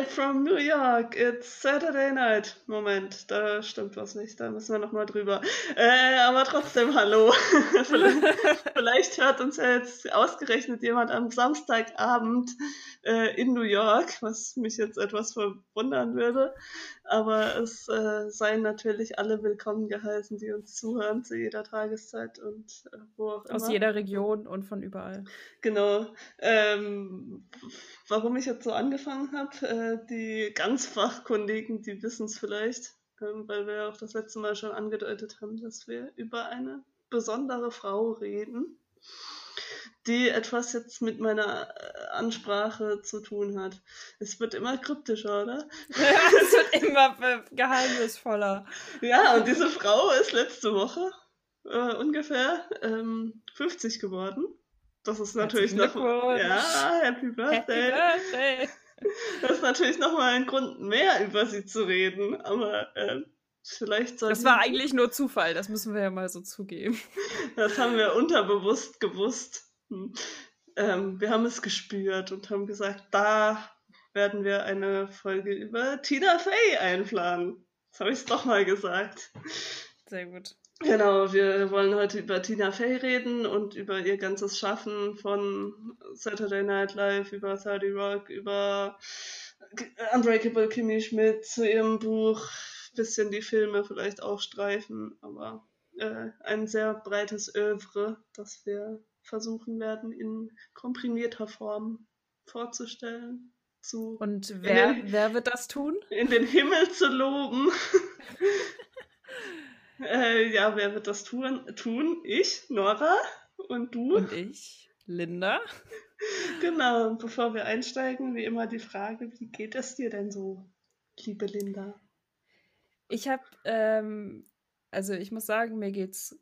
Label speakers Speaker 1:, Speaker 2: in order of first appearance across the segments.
Speaker 1: Live from New York, it's Saturday night. Moment, da stimmt was nicht, da müssen wir nochmal drüber. Äh, aber trotzdem, hallo. Vielleicht hört uns ja jetzt ausgerechnet jemand am Samstagabend äh, in New York, was mich jetzt etwas verwundern würde. Aber es äh, seien natürlich alle willkommen geheißen, die uns zuhören zu jeder Tageszeit und äh, wo auch immer.
Speaker 2: Aus jeder Region und von überall.
Speaker 1: Genau. Ähm, warum ich jetzt so angefangen habe, äh, die ganz Fachkundigen, die wissen es vielleicht, ähm, weil wir auch das letzte Mal schon angedeutet haben, dass wir über eine besondere Frau reden die etwas jetzt mit meiner äh, Ansprache zu tun hat. Es wird immer kryptischer, oder?
Speaker 2: Ja, es wird immer geheimnisvoller.
Speaker 1: Ja, und diese Frau ist letzte Woche äh, ungefähr ähm, 50 geworden. Das ist natürlich noch. Ja, Happy Birthday. Happy Birthday. Das ist natürlich nochmal ein Grund mehr über sie zu reden, aber äh, vielleicht soll.
Speaker 2: Das war eigentlich nur Zufall, das müssen wir ja mal so zugeben.
Speaker 1: Das haben wir unterbewusst gewusst. Hm. Ähm, wir haben es gespürt und haben gesagt, da werden wir eine Folge über Tina Fey einplanen. Jetzt habe ich es doch mal gesagt.
Speaker 2: Sehr gut.
Speaker 1: Genau, wir wollen heute über Tina Fey reden und über ihr ganzes Schaffen von Saturday Night Live, über 30 Rock, über Unbreakable Kimmy Schmidt zu ihrem Buch, bisschen die Filme vielleicht auch streifen, aber äh, ein sehr breites Övre, das wir versuchen werden, in komprimierter Form vorzustellen. Zu
Speaker 2: Und wer, den, wer wird das tun?
Speaker 1: In den Himmel zu loben. äh, ja, wer wird das tun? Tun? Ich, Nora und du.
Speaker 2: Und ich, Linda.
Speaker 1: Genau, bevor wir einsteigen, wie immer die Frage, wie geht es dir denn so, liebe Linda?
Speaker 2: Ich habe, ähm, also ich muss sagen, mir geht's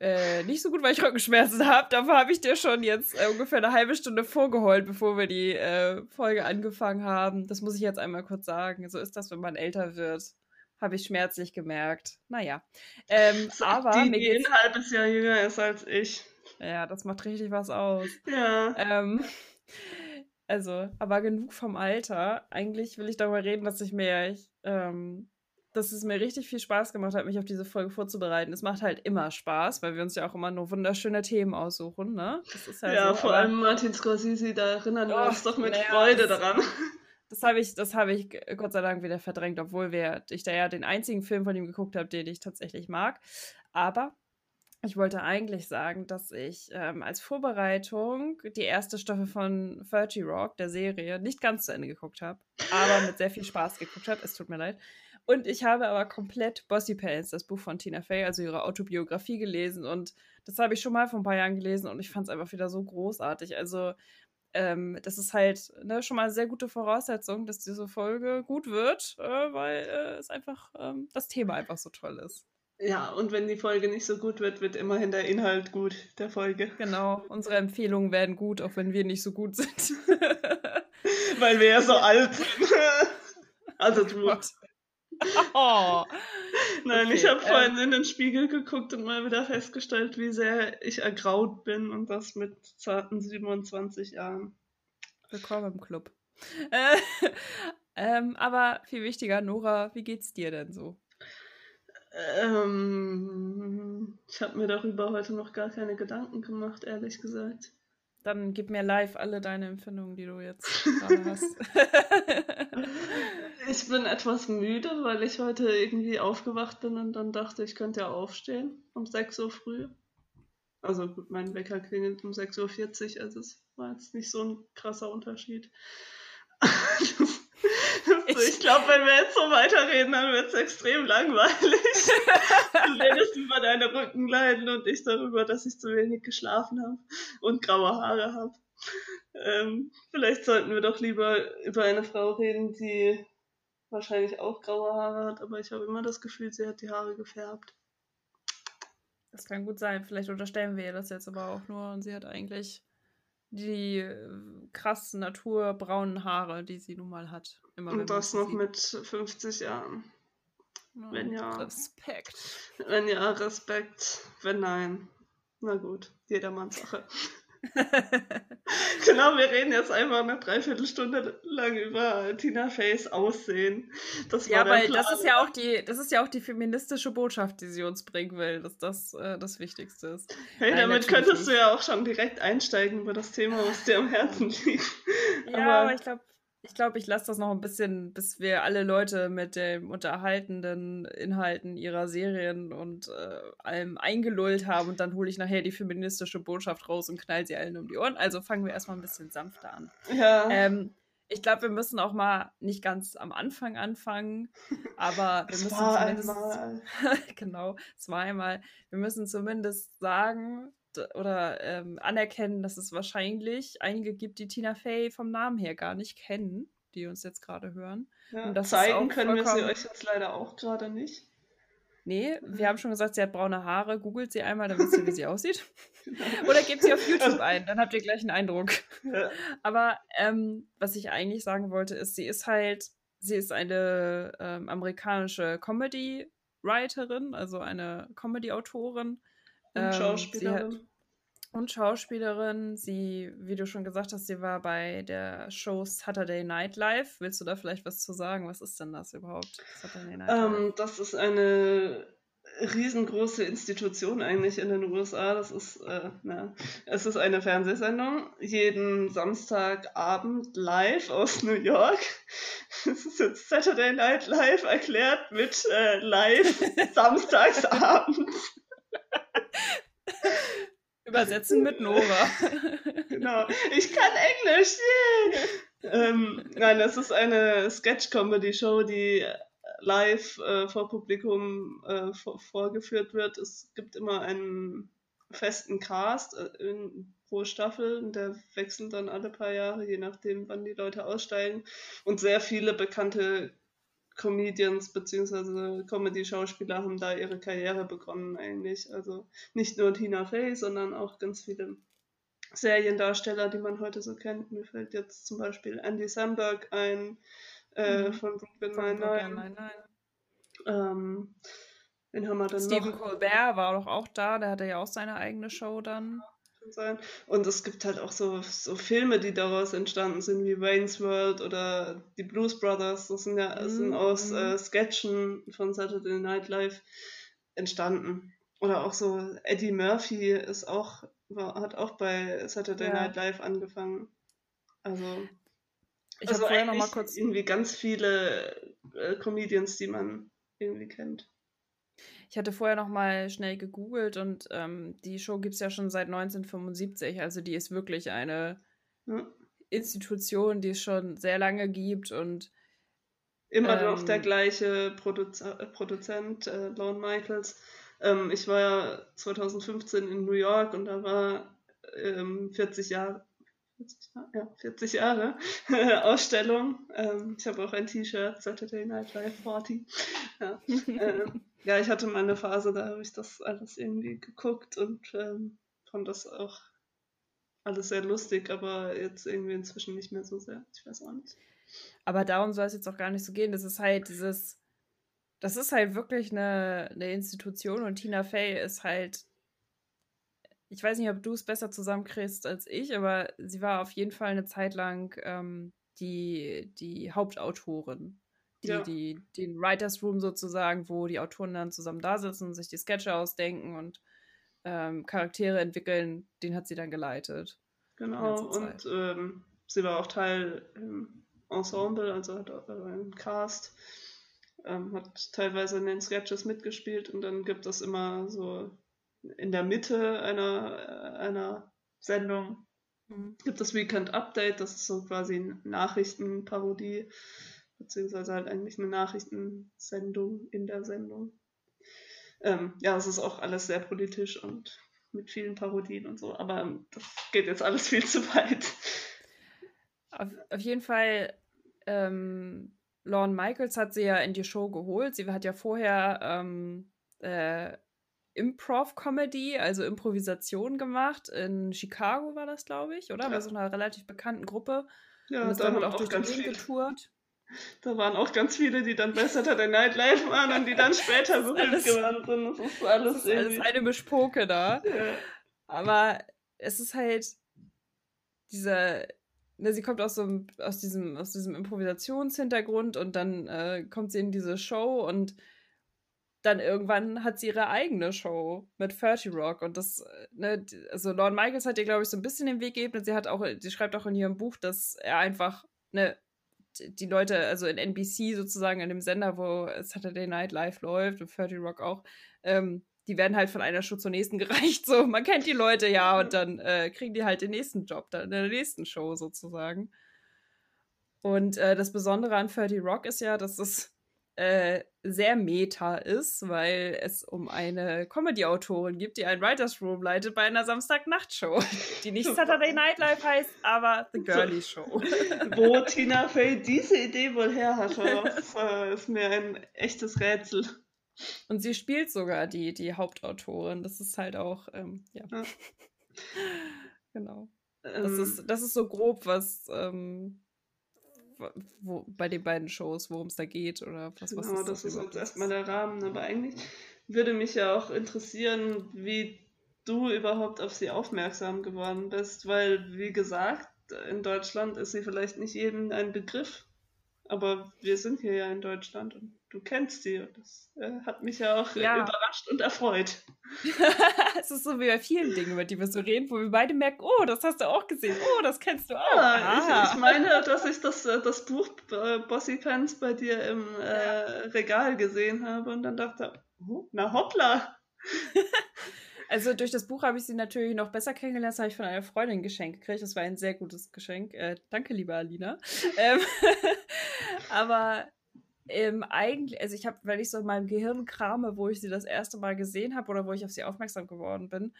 Speaker 2: äh, nicht so gut, weil ich Rückenschmerzen habe. Dafür habe ich dir schon jetzt äh, ungefähr eine halbe Stunde vorgeheult, bevor wir die äh, Folge angefangen haben. Das muss ich jetzt einmal kurz sagen. So ist das, wenn man älter wird. Habe ich schmerzlich gemerkt. Naja. Ähm, aber
Speaker 1: die, mir geht's... die ein halbes Jahr jünger ist als ich.
Speaker 2: Ja, das macht richtig was aus.
Speaker 1: Ja.
Speaker 2: Ähm, also, aber genug vom Alter. Eigentlich will ich darüber reden, dass ich mir ich, ähm, dass es mir richtig viel Spaß gemacht hat, mich auf diese Folge vorzubereiten. Es macht halt immer Spaß, weil wir uns ja auch immer nur wunderschöne Themen aussuchen, ne?
Speaker 1: Ja, ja, so, vor allem Martin Scorsese, da erinnern wir uns doch mit ja, Freude das, daran.
Speaker 2: Das habe ich, das ich Gott sei Dank wieder verdrängt, obwohl wir, ich da ja den einzigen Film von ihm geguckt habe, den ich tatsächlich mag. Aber ich wollte eigentlich sagen, dass ich ähm, als Vorbereitung die erste Staffel von 30 Rock, der Serie, nicht ganz zu Ende geguckt habe, aber mit sehr viel Spaß geguckt habe. Es tut mir leid. Und ich habe aber komplett Bossy Pants, das Buch von Tina Fey, also ihre Autobiografie gelesen. Und das habe ich schon mal vor ein paar Jahren gelesen und ich fand es einfach wieder so großartig. Also, ähm, das ist halt ne, schon mal eine sehr gute Voraussetzung, dass diese Folge gut wird, äh, weil äh, es einfach ähm, das Thema einfach so toll ist.
Speaker 1: Ja, und wenn die Folge nicht so gut wird, wird immerhin der Inhalt gut der Folge.
Speaker 2: Genau, unsere Empfehlungen werden gut, auch wenn wir nicht so gut sind.
Speaker 1: weil wir ja so alt sind. also du. Oh Oh. Nein, okay, ich habe ähm, vorhin in den Spiegel geguckt und mal wieder festgestellt, wie sehr ich ergraut bin und das mit zarten 27 Jahren.
Speaker 2: Willkommen im Club. Äh, ähm, aber viel wichtiger, Nora, wie geht's dir denn so?
Speaker 1: Ähm, ich habe mir darüber heute noch gar keine Gedanken gemacht, ehrlich gesagt.
Speaker 2: Dann gib mir live alle deine Empfindungen, die du jetzt gerade hast.
Speaker 1: ich bin etwas müde, weil ich heute irgendwie aufgewacht bin und dann dachte, ich könnte ja aufstehen um 6 Uhr früh. Also gut, mein Wecker klingelt um 6.40 Uhr, also es war jetzt nicht so ein krasser Unterschied. ich, ich glaube, wenn wir jetzt so weiterreden, dann wird es extrem langweilig. du redest über deine Rückenleiden und ich darüber, dass ich zu wenig geschlafen habe und graue Haare habe. Ähm, vielleicht sollten wir doch lieber über eine Frau reden, die wahrscheinlich auch graue Haare hat, aber ich habe immer das Gefühl, sie hat die Haare gefärbt.
Speaker 2: Das kann gut sein. Vielleicht unterstellen wir ihr das jetzt aber auch nur und sie hat eigentlich die äh, krass naturbraunen Haare, die sie nun mal hat.
Speaker 1: Immer, und das noch sieht. mit 50 Jahren.
Speaker 2: Oh, wenn ja. Respekt.
Speaker 1: Wenn ja, Respekt. Wenn nein. Na gut, jedermanns Sache. genau, wir reden jetzt einfach eine Dreiviertelstunde lang über Tina Feys Aussehen.
Speaker 2: Das ja, weil das ist ja auch die, das ist ja auch die feministische Botschaft, die sie uns bringen will, dass das äh, das Wichtigste ist.
Speaker 1: Hey, Nein, damit könntest nicht. du ja auch schon direkt einsteigen über das Thema, was dir am Herzen liegt.
Speaker 2: Ja, aber, aber ich glaube, ich glaube, ich lasse das noch ein bisschen, bis wir alle Leute mit den unterhaltenden Inhalten ihrer Serien und äh, allem eingelullt haben und dann hole ich nachher die feministische Botschaft raus und knall sie allen um die Ohren. Also fangen wir erstmal ein bisschen sanfter an. Ja. Ähm, ich glaube, wir müssen auch mal nicht ganz am Anfang anfangen, aber wir müssen zumindest. genau, zweimal. Wir müssen zumindest sagen, oder ähm, anerkennen, dass es wahrscheinlich einige gibt, die Tina Fey vom Namen her gar nicht kennen, die uns jetzt gerade hören.
Speaker 1: Ja, und das zeigen können wir sie euch jetzt leider auch gerade nicht.
Speaker 2: Nee, wir haben schon gesagt, sie hat braune Haare. Googelt sie einmal, dann wisst ihr, wie sie aussieht. Oder gebt sie auf YouTube ein, dann habt ihr gleich einen Eindruck. Ja. Aber ähm, was ich eigentlich sagen wollte, ist, sie ist halt, sie ist eine ähm, amerikanische Comedy-Writerin, also eine Comedy-Autorin. Und ähm, Schauspielerin. und Schauspielerin. Sie, wie du schon gesagt hast, sie war bei der Show Saturday Night Live. Willst du da vielleicht was zu sagen? Was ist denn das überhaupt?
Speaker 1: Saturday Night Live? Ähm, das ist eine riesengroße Institution eigentlich in den USA. Das ist, äh, na, es ist eine Fernsehsendung, jeden Samstagabend live aus New York. Das ist jetzt Saturday Night Live erklärt mit äh, live Samstagsabend.
Speaker 2: Übersetzen mit Nora.
Speaker 1: genau. Ich kann Englisch. Yeah. ähm, nein, das ist eine Sketch-Comedy-Show, die live äh, vor Publikum äh, vor, vorgeführt wird. Es gibt immer einen festen Cast äh, in, pro Staffel und der wechselt dann alle paar Jahre, je nachdem, wann die Leute aussteigen. Und sehr viele bekannte Comedians bzw. Comedy-Schauspieler haben da ihre Karriere begonnen eigentlich. Also nicht nur Tina Fey, sondern auch ganz viele Seriendarsteller, die man heute so kennt. Mir fällt jetzt zum Beispiel Andy Samberg ein äh, mhm. von Brooklyn Nine-Nine. Ähm,
Speaker 2: wen haben wir denn Stephen noch? Colbert war doch auch da, der hatte ja auch seine eigene Show dann
Speaker 1: sein. Und es gibt halt auch so, so Filme, die daraus entstanden sind, wie Wayne's World oder die Blues Brothers. Das sind ja mm. sind aus äh, mhm. Sketchen von Saturday Night Live entstanden. Oder auch so Eddie Murphy ist auch, war, hat auch bei Saturday ja. Night Live angefangen. Also, ich also vorher noch mal kurz irgendwie ganz viele äh, Comedians, die man irgendwie kennt.
Speaker 2: Ich hatte vorher noch mal schnell gegoogelt und ähm, die Show gibt es ja schon seit 1975. Also die ist wirklich eine hm. Institution, die es schon sehr lange gibt und
Speaker 1: immer ähm, noch der gleiche Produz äh, Produzent, äh, Lorne Michaels. Ähm, ich war ja 2015 in New York und da war ähm, 40 Jahre 40, ja, 40 Jahre Ausstellung. Ähm, ich habe auch ein T-Shirt, Saturday Night Live 40. Ja. ähm, ja, ich hatte mal eine Phase, da habe ich das alles irgendwie geguckt und ähm, fand das auch alles sehr lustig, aber jetzt irgendwie inzwischen nicht mehr so sehr. Ich weiß auch nicht.
Speaker 2: Aber darum soll es jetzt auch gar nicht so gehen. Das ist halt dieses, das ist halt wirklich eine, eine Institution und Tina Fey ist halt, ich weiß nicht, ob du es besser zusammenkriegst als ich, aber sie war auf jeden Fall eine Zeit lang ähm, die, die Hauptautorin die, ja. die, den Writers Room sozusagen, wo die Autoren dann zusammen da sitzen, sich die Sketche ausdenken und ähm, Charaktere entwickeln, den hat sie dann geleitet.
Speaker 1: Genau, und ähm, sie war auch Teil im Ensemble, also hat auch äh, im Cast, ähm, hat teilweise in den Sketches mitgespielt und dann gibt es immer so in der Mitte einer, einer Sendung mhm. gibt es Weekend Update, das ist so quasi eine Nachrichtenparodie beziehungsweise halt eigentlich eine Nachrichtensendung in der Sendung. Ähm, ja, es ist auch alles sehr politisch und mit vielen Parodien und so, aber das geht jetzt alles viel zu weit.
Speaker 2: Auf, auf jeden Fall, ähm, Lorne Michaels hat sie ja in die Show geholt. Sie hat ja vorher ähm, äh, Improv-Comedy, also Improvisation gemacht. In Chicago war das, glaube ich, oder? Ja. Bei so einer relativ bekannten Gruppe. Ja, und ist damit auch, auch durch die Gegend getourt.
Speaker 1: Da waren auch ganz viele, die dann bei Saturday Night Live waren und die dann später berühmt geworden sind. Das ist alles,
Speaker 2: das ist alles eine Bespoke da. Ja. Aber es ist halt, dieser, ne, sie kommt aus so aus diesem, aus diesem Improvisationshintergrund und dann äh, kommt sie in diese Show und dann irgendwann hat sie ihre eigene Show mit 30 Rock und das, äh, ne, also Lorne Michaels hat ihr, glaube ich, so ein bisschen den Weg gegeben. Sie hat auch, sie schreibt auch in ihrem Buch, dass er einfach, ne, die Leute, also in NBC sozusagen, in dem Sender, wo Saturday Night Live läuft und 30 Rock auch, ähm, die werden halt von einer Show zur nächsten gereicht. So, man kennt die Leute ja und dann äh, kriegen die halt den nächsten Job, dann in der nächsten Show sozusagen. Und äh, das Besondere an 30 Rock ist ja, dass es äh, sehr meta ist, weil es um eine Comedy-Autorin gibt, die ein Writers Room leitet bei einer Samstag-Nacht-Show, die nicht Saturday Night Live heißt, aber The Girly Show.
Speaker 1: Wo Tina Fey diese Idee wohl her hatte, das äh, ist mir ein echtes Rätsel.
Speaker 2: Und sie spielt sogar die, die Hauptautorin. Das ist halt auch, ähm, ja. ja. genau. Ähm, das, ist, das ist so grob, was ähm, wo, bei den beiden Shows, worum es da geht oder was
Speaker 1: genau, was ist das, das ist jetzt erstmal der Rahmen. Aber eigentlich würde mich ja auch interessieren, wie du überhaupt auf sie aufmerksam geworden bist, weil, wie gesagt, in Deutschland ist sie vielleicht nicht jedem ein Begriff, aber wir sind hier ja in Deutschland und du kennst sie und das äh, hat mich ja auch ja. überrascht und erfreut.
Speaker 2: es ist so wie bei vielen Dingen, über die wir so reden, wo wir beide merken, oh, das hast du auch gesehen, oh, das kennst du auch.
Speaker 1: Ja, ich, ich, meine, dass ich das, äh, das Buch äh, Bossy Pants bei dir im äh, Regal gesehen habe und dann dachte, oh, na hoppla.
Speaker 2: Also durch das Buch habe ich sie natürlich noch besser kennengelernt. Das habe ich von einer Freundin geschenkt gekriegt. Das war ein sehr gutes Geschenk. Äh, danke, liebe Alina. ähm, aber ähm, eigentlich, also ich habe, weil ich so in meinem Gehirn krame, wo ich sie das erste Mal gesehen habe oder wo ich auf sie aufmerksam geworden bin.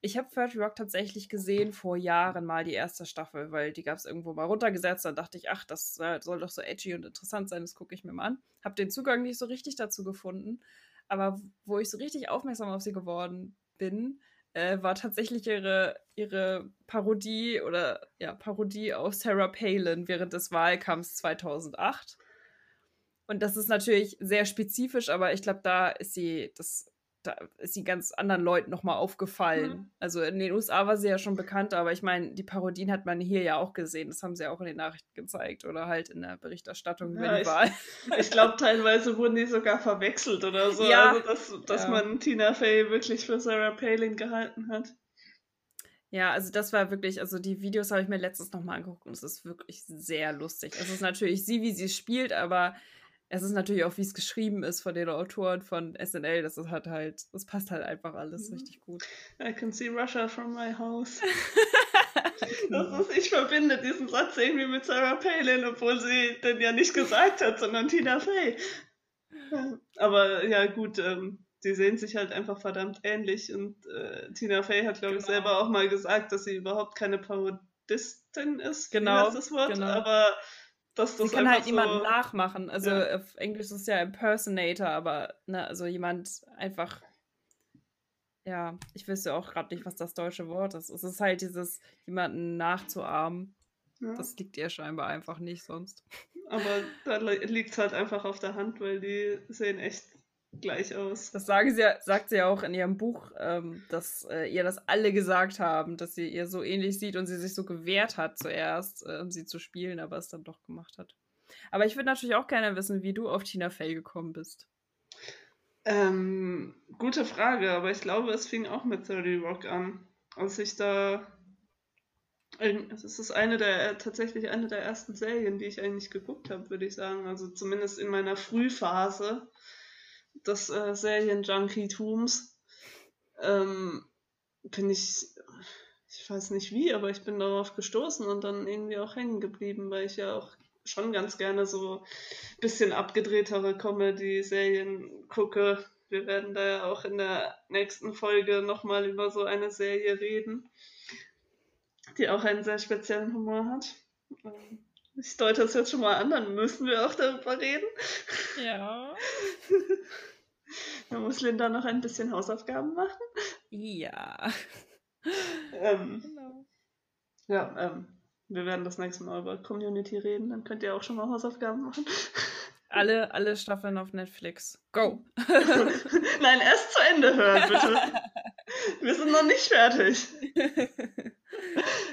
Speaker 2: Ich habe 30 Rock tatsächlich gesehen vor Jahren mal die erste Staffel, weil die gab es irgendwo mal runtergesetzt. Dann dachte ich, ach, das äh, soll doch so edgy und interessant sein, das gucke ich mir mal an. Habe den Zugang nicht so richtig dazu gefunden. Aber wo ich so richtig aufmerksam auf sie geworden bin, äh, war tatsächlich ihre, ihre Parodie oder ja, Parodie auf Sarah Palin während des Wahlkampfs 2008. Und das ist natürlich sehr spezifisch, aber ich glaube, da ist sie, das, da ist sie ganz anderen Leuten nochmal aufgefallen. Mhm. Also in den USA war sie ja schon bekannt, aber ich meine, die Parodien hat man hier ja auch gesehen. Das haben sie auch in den Nachrichten gezeigt oder halt in der Berichterstattung über ja, die Wahl.
Speaker 1: Ich, glaube, teilweise wurden die sogar verwechselt oder so. Ja, also, dass, dass ja. man Tina Fey wirklich für Sarah Palin gehalten hat.
Speaker 2: Ja, also das war wirklich, also die Videos habe ich mir letztens nochmal angeguckt und es ist wirklich sehr lustig. Es ist natürlich sie, wie sie spielt, aber es ist natürlich auch, wie es geschrieben ist von den Autoren von SNL. Das ist halt halt, das passt halt einfach alles mhm. richtig gut.
Speaker 1: I can see Russia from my house. das ist, ich verbinde diesen Satz irgendwie mit Sarah Palin, obwohl sie den ja nicht gesagt hat, sondern Tina Fey. Aber ja, gut, ähm, die sehen sich halt einfach verdammt ähnlich und äh, Tina Fey hat, glaube ich, genau. selber auch mal gesagt, dass sie überhaupt keine Parodistin ist.
Speaker 2: Genau.
Speaker 1: das Wort, genau. aber dass
Speaker 2: das Sie kann halt so, jemanden nachmachen. Also ja. auf Englisch ist es ja Impersonator, aber ne, also jemand einfach. Ja, ich wüsste auch gerade nicht, was das deutsche Wort ist. Es ist halt dieses, jemanden nachzuahmen. Ja. Das liegt ihr scheinbar einfach nicht sonst.
Speaker 1: Aber da liegt es halt einfach auf der Hand, weil die sehen echt gleich aus.
Speaker 2: Das sagen sie, sagt sie ja auch in ihrem Buch, ähm, dass äh, ihr das alle gesagt haben, dass sie ihr so ähnlich sieht und sie sich so gewehrt hat zuerst, äh, um sie zu spielen, aber es dann doch gemacht hat. Aber ich würde natürlich auch gerne wissen, wie du auf Tina Fey gekommen bist.
Speaker 1: Ähm, gute Frage, aber ich glaube, es fing auch mit 30 Rock an. Als ich da. Es ist eine der, tatsächlich eine der ersten Serien, die ich eigentlich geguckt habe, würde ich sagen. Also zumindest in meiner Frühphase des äh, Serien-Junkie-Tums ähm, bin ich, ich weiß nicht wie, aber ich bin darauf gestoßen und dann irgendwie auch hängen geblieben, weil ich ja auch schon ganz gerne so ein bisschen abgedrehtere Comedy-Serien gucke. Wir werden da ja auch in der nächsten Folge nochmal über so eine Serie reden, die auch einen sehr speziellen Humor hat. Ähm, ich deute das jetzt schon mal an, dann müssen wir auch darüber reden.
Speaker 2: Ja.
Speaker 1: Da muss Linda noch ein bisschen Hausaufgaben machen.
Speaker 2: Ja.
Speaker 1: Ähm, genau. Ja, ähm, wir werden das nächste Mal über Community reden, dann könnt ihr auch schon mal Hausaufgaben machen.
Speaker 2: Alle, alle Staffeln auf Netflix. Go!
Speaker 1: Nein, erst zu Ende hören, bitte. Wir sind noch nicht fertig.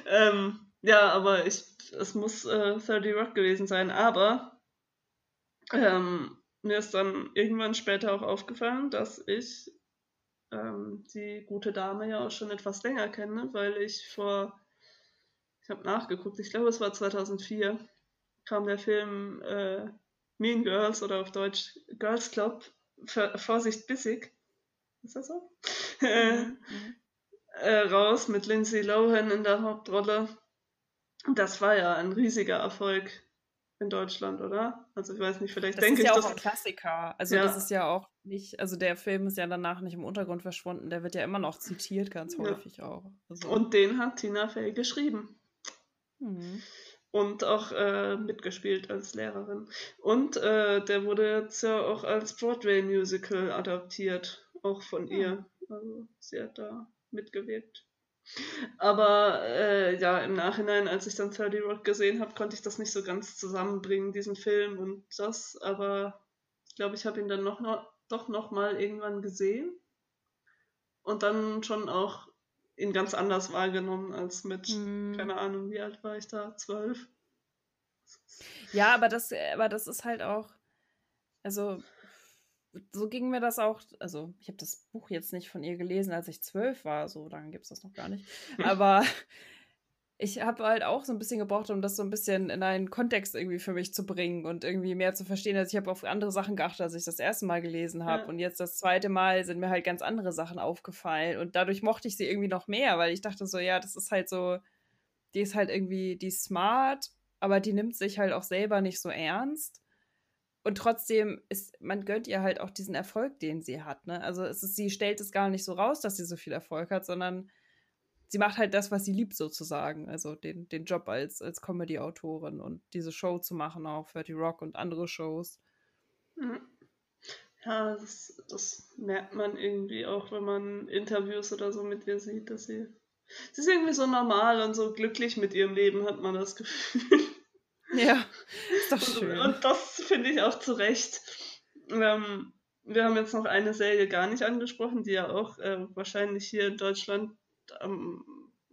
Speaker 1: ähm, Ja, aber ich, es muss äh, 30 Rock gewesen sein. Aber ähm, mir ist dann irgendwann später auch aufgefallen, dass ich ähm, die gute Dame ja auch schon etwas länger kenne, weil ich vor, ich habe nachgeguckt, ich glaube es war 2004, kam der Film äh, Mean Girls oder auf Deutsch Girls Club, Vorsicht bissig, ist das so? Mhm. äh, raus mit Lindsay Lohan in der Hauptrolle. Das war ja ein riesiger Erfolg in Deutschland, oder? Also ich weiß nicht, vielleicht das denke ich.
Speaker 2: Das
Speaker 1: ist
Speaker 2: ja auch ein Klassiker. Also ja. das ist ja auch nicht, also der Film ist ja danach nicht im Untergrund verschwunden, der wird ja immer noch zitiert, ganz häufig ja. auch.
Speaker 1: Also. Und den hat Tina Fey geschrieben. Mhm. Und auch äh, mitgespielt als Lehrerin. Und äh, der wurde jetzt ja auch als Broadway-Musical adaptiert, auch von ja. ihr. Also sie hat da mitgewirkt. Aber äh, ja, im Nachhinein, als ich dann 30 Rock gesehen habe, konnte ich das nicht so ganz zusammenbringen, diesen Film und das. Aber ich glaube, ich habe ihn dann noch, noch, doch noch mal irgendwann gesehen und dann schon auch ihn ganz anders wahrgenommen als mit, hm. keine Ahnung, wie alt war ich da? Zwölf?
Speaker 2: Ja, aber das, aber das ist halt auch, also so ging mir das auch. Also, ich habe das Buch jetzt nicht von ihr gelesen, als ich zwölf war. So lange gibt es das noch gar nicht. Aber ich habe halt auch so ein bisschen gebraucht, um das so ein bisschen in einen Kontext irgendwie für mich zu bringen und irgendwie mehr zu verstehen. Also, ich habe auf andere Sachen geachtet, als ich das erste Mal gelesen habe. Ja. Und jetzt das zweite Mal sind mir halt ganz andere Sachen aufgefallen. Und dadurch mochte ich sie irgendwie noch mehr, weil ich dachte so, ja, das ist halt so, die ist halt irgendwie, die ist smart, aber die nimmt sich halt auch selber nicht so ernst und trotzdem ist, man gönnt ihr halt auch diesen Erfolg, den sie hat. Ne? Also es ist, sie stellt es gar nicht so raus, dass sie so viel Erfolg hat, sondern sie macht halt das, was sie liebt, sozusagen. Also den, den Job als, als Comedy-Autorin und diese Show zu machen, auch 30 Rock und andere Shows.
Speaker 1: Mhm. Ja, das, das merkt man irgendwie auch, wenn man Interviews oder so mit ihr sieht, dass sie. Sie ist irgendwie so normal und so glücklich mit ihrem Leben, hat man das Gefühl.
Speaker 2: Ja, ist doch schön.
Speaker 1: Und, und das finde ich auch zu Recht. Ähm, wir haben jetzt noch eine Serie gar nicht angesprochen, die ja auch äh, wahrscheinlich hier in Deutschland am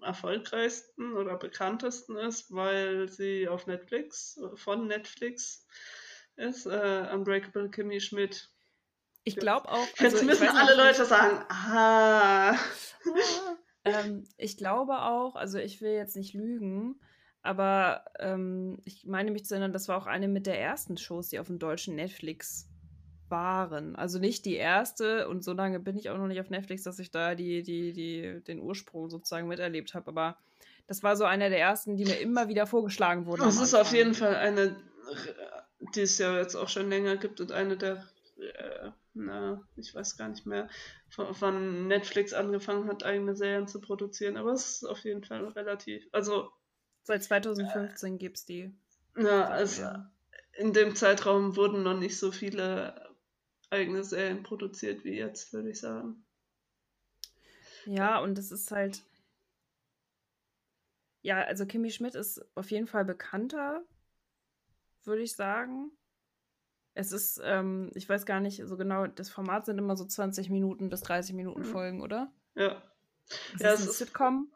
Speaker 1: erfolgreichsten oder bekanntesten ist, weil sie auf Netflix, von Netflix ist, äh, Unbreakable Kimmy Schmidt.
Speaker 2: Ich glaube auch.
Speaker 1: Also Jetzt müssen alle Leute sagen, ah.
Speaker 2: ähm, ich glaube auch, also ich will jetzt nicht lügen, aber ähm, ich meine mich zu erinnern, das war auch eine mit der ersten Shows, die auf dem deutschen Netflix waren. Also nicht die erste und so lange bin ich auch noch nicht auf Netflix, dass ich da die, die, die, den Ursprung sozusagen miterlebt habe. Aber das war so einer der ersten, die mir immer wieder vorgeschlagen wurden.
Speaker 1: Das ist auf jeden Fall eine, die es ja jetzt auch schon länger gibt und eine der, äh, na, ich weiß gar nicht mehr, von, von Netflix angefangen hat, eigene Serien zu produzieren. Aber es ist auf jeden Fall relativ, also
Speaker 2: Seit 2015 gibt es die.
Speaker 1: Ja, also in dem Zeitraum wurden noch nicht so viele eigene Serien produziert wie jetzt, würde ich sagen.
Speaker 2: Ja, und es ist halt. Ja, also Kimi Schmidt ist auf jeden Fall bekannter, würde ich sagen. Es ist, ähm, ich weiß gar nicht so genau, das Format sind immer so 20 Minuten bis 30 Minuten mhm. Folgen, oder?
Speaker 1: Ja.
Speaker 2: Das ja, ist ein Sitcom.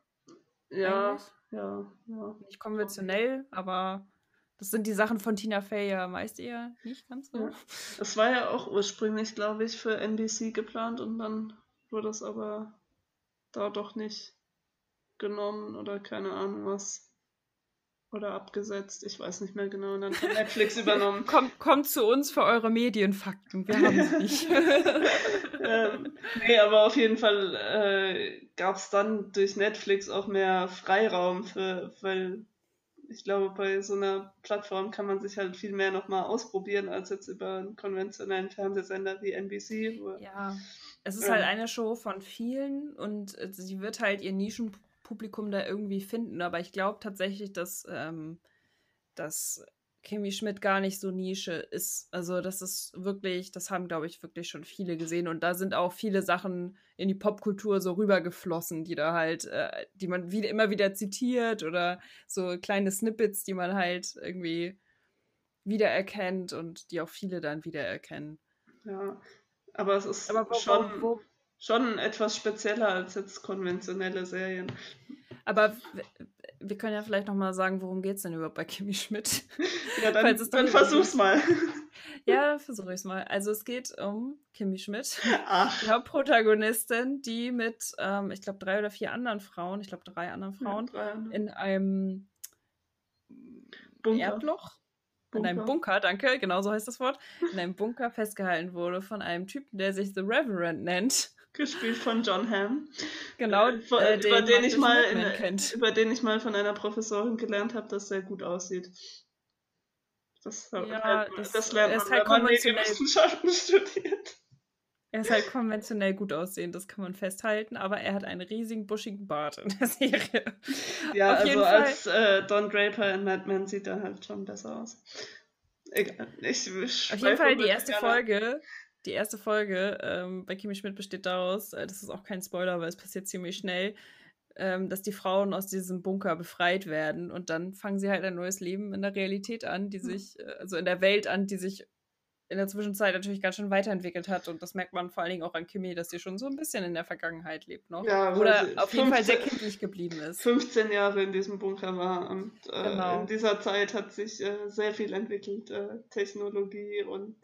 Speaker 1: Ja. Eigentlich. Ja, ja.
Speaker 2: Nicht konventionell, aber das sind die Sachen von Tina Fey ja meist eher nicht ganz so.
Speaker 1: Es war ja auch ursprünglich, glaube ich, für NBC geplant und dann wurde es aber da doch nicht genommen oder keine Ahnung was. Oder abgesetzt, ich weiß nicht mehr genau, und dann von Netflix übernommen.
Speaker 2: Kommt, kommt zu uns für eure Medienfakten, wir haben sie nicht.
Speaker 1: ähm, nee, aber auf jeden Fall äh, gab es dann durch Netflix auch mehr Freiraum für, weil ich glaube, bei so einer Plattform kann man sich halt viel mehr nochmal ausprobieren, als jetzt über einen konventionellen Fernsehsender wie NBC.
Speaker 2: Wo, ja, es ist ähm, halt eine Show von vielen und sie wird halt ihr Nischen Publikum da irgendwie finden. Aber ich glaube tatsächlich, dass, ähm, dass Kimi Schmidt gar nicht so Nische ist. Also das ist wirklich, das haben, glaube ich, wirklich schon viele gesehen. Und da sind auch viele Sachen in die Popkultur so rübergeflossen, die da halt, äh, die man wieder, immer wieder zitiert oder so kleine Snippets, die man halt irgendwie wiedererkennt und die auch viele dann wiedererkennen.
Speaker 1: Ja, aber es ist aber wo, schon... Wo, wo, schon etwas spezieller als jetzt konventionelle Serien.
Speaker 2: Aber wir können ja vielleicht noch mal sagen, worum geht es denn überhaupt bei Kimi Schmidt?
Speaker 1: Ja, dann, dann versuch's mal.
Speaker 2: Ja, versuche ich es mal. Also es geht um Kimi Schmidt, Ach. die Hauptprotagonistin, die mit, ähm, ich glaube, drei oder vier anderen Frauen, ich glaube drei anderen Frauen, ja, drei in einem Bunker. Erdloch, Bunker. in einem Bunker, danke, genau so heißt das Wort, in einem Bunker festgehalten wurde von einem Typen, der sich The Reverend nennt.
Speaker 1: Gespielt von John Hamm.
Speaker 2: Genau,
Speaker 1: äh, äh, über, den, den ich mal in, über den ich mal von einer Professorin gelernt habe, dass er gut aussieht. Das, ja, halt, das, das lernt man, halt wenn man Medienwissenschaften studiert.
Speaker 2: Er ist halt konventionell gut aussehend, das kann man festhalten, aber er hat einen riesigen, buschigen Bart in der Serie.
Speaker 1: Ja, Auf also als äh, Don Draper in Mad Men sieht er halt schon besser aus. Egal. Ich,
Speaker 2: ich Auf jeden Fall die erste gerne. Folge. Die erste Folge ähm, bei Kimi Schmidt besteht daraus, äh, das ist auch kein Spoiler, weil es passiert ziemlich schnell, ähm, dass die Frauen aus diesem Bunker befreit werden und dann fangen sie halt ein neues Leben in der Realität an, die hm. sich, äh, also in der Welt an, die sich in der Zwischenzeit natürlich ganz schön weiterentwickelt hat und das merkt man vor allen Dingen auch an Kimi, dass sie schon so ein bisschen in der Vergangenheit lebt noch. Ja, Oder auf 15, jeden Fall sehr kindlich geblieben ist.
Speaker 1: 15 Jahre in diesem Bunker war und äh, genau. in dieser Zeit hat sich äh, sehr viel entwickelt, äh, Technologie und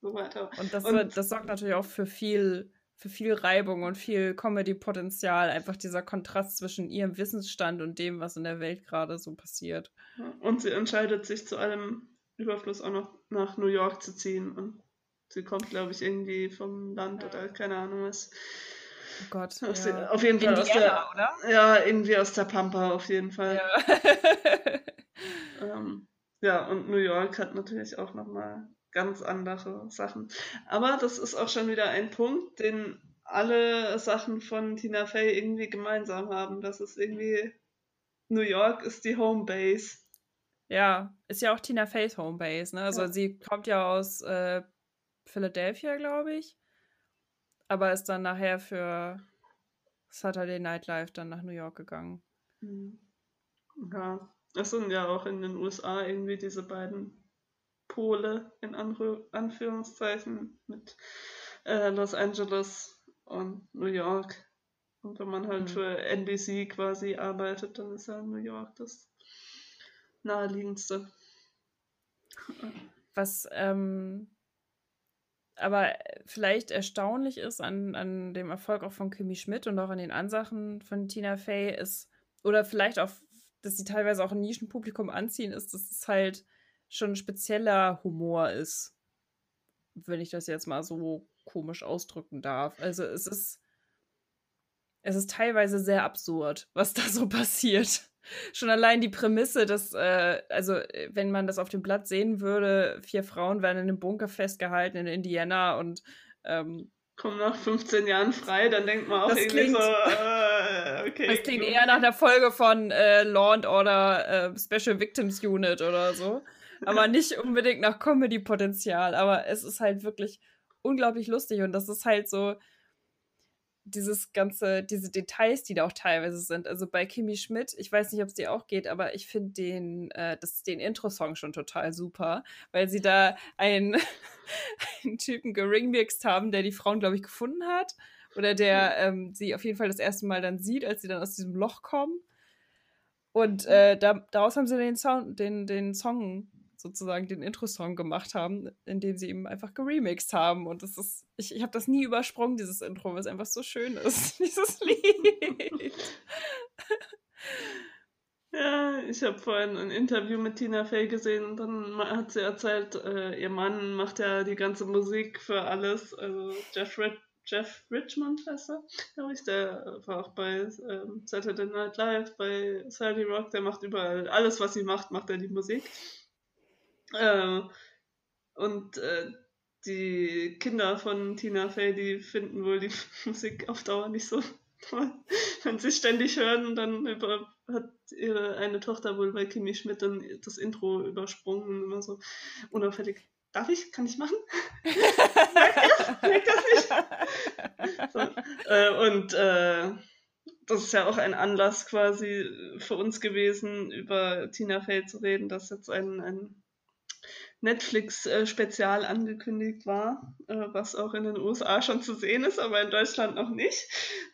Speaker 1: so weiter.
Speaker 2: Und das, und das sorgt natürlich auch für viel für viel Reibung und viel Comedy-Potenzial. Einfach dieser Kontrast zwischen ihrem Wissensstand und dem, was in der Welt gerade so passiert.
Speaker 1: Und sie entscheidet sich zu allem Überfluss auch noch nach New York zu ziehen. Und sie kommt, glaube ich, irgendwie vom Land oder keine Ahnung was.
Speaker 2: Oh Gott.
Speaker 1: Ja. Die, auf jeden Fall Indiana, aus der. Oder? Ja, irgendwie aus der Pampa, auf jeden Fall. Ja. ähm, ja, und New York hat natürlich auch nochmal ganz andere Sachen. Aber das ist auch schon wieder ein Punkt, den alle Sachen von Tina Fey irgendwie gemeinsam haben. Das ist irgendwie New York ist die Homebase.
Speaker 2: Ja, ist ja auch Tina Feys Homebase, ne? Also ja. sie kommt ja aus äh, Philadelphia, glaube ich. Aber ist dann nachher für Saturday Night Live dann nach New York gegangen.
Speaker 1: Mhm. Ja, das sind ja auch in den USA irgendwie diese beiden Pole in Anführungszeichen mit äh, Los Angeles und New York. Und wenn man halt mhm. für NBC quasi arbeitet, dann ist ja New York das naheliegendste.
Speaker 2: Was ähm, aber vielleicht erstaunlich ist an, an dem Erfolg auch von Kimi Schmidt und auch an den Ansachen von Tina Fey ist, oder vielleicht auch, dass sie teilweise auch ein Nischenpublikum anziehen, ist, dass es halt schon spezieller Humor ist. Wenn ich das jetzt mal so komisch ausdrücken darf. Also es ist. Es ist teilweise sehr absurd, was da so passiert. Schon allein die Prämisse, dass, äh, also wenn man das auf dem Blatt sehen würde, vier Frauen werden in einem Bunker festgehalten in Indiana und ähm,
Speaker 1: kommen nach 15 Jahren frei, dann denkt man auch das irgendwie klingt, so, äh, okay.
Speaker 2: Das klingt eher nach einer Folge von äh, Law and Order äh, Special Victims Unit oder so aber nicht unbedingt nach Comedy-Potenzial. Aber es ist halt wirklich unglaublich lustig und das ist halt so dieses ganze, diese Details, die da auch teilweise sind. Also bei Kimi Schmidt, ich weiß nicht, ob es dir auch geht, aber ich finde den, äh, den Intro-Song schon total super, weil sie da einen, einen Typen geringmixed haben, der die Frauen, glaube ich, gefunden hat. Oder der ähm, sie auf jeden Fall das erste Mal dann sieht, als sie dann aus diesem Loch kommen. Und äh, da, daraus haben sie den, Sound, den, den Song sozusagen den Intro-Song gemacht haben, indem sie ihm einfach geremixed haben. Und das ist, ich, ich habe das nie übersprungen, dieses Intro, weil es einfach so schön ist, dieses Lied.
Speaker 1: Ja, ich habe vorhin ein Interview mit Tina Fey gesehen und dann hat sie erzählt, äh, ihr Mann macht ja die ganze Musik für alles. Also Jeff, Rid Jeff Richmond heißt er, glaube ich, der war auch bei ähm, Saturday Night Live, bei Sally Rock, der macht überall alles, was sie macht, macht er die Musik. Äh, und äh, die Kinder von Tina Fey, die finden wohl die Musik auf Dauer nicht so toll. Wenn sie ständig hören, dann über, hat ihre eine Tochter wohl bei Kimi Schmidt dann das Intro übersprungen und immer so unauffällig. Darf ich? Kann ich machen? merkt ihr Merkt das nicht? So, äh, und äh, das ist ja auch ein Anlass quasi für uns gewesen, über Tina Fey zu reden, dass jetzt ein, ein Netflix-Spezial angekündigt war, äh, was auch in den USA schon zu sehen ist, aber in Deutschland noch nicht.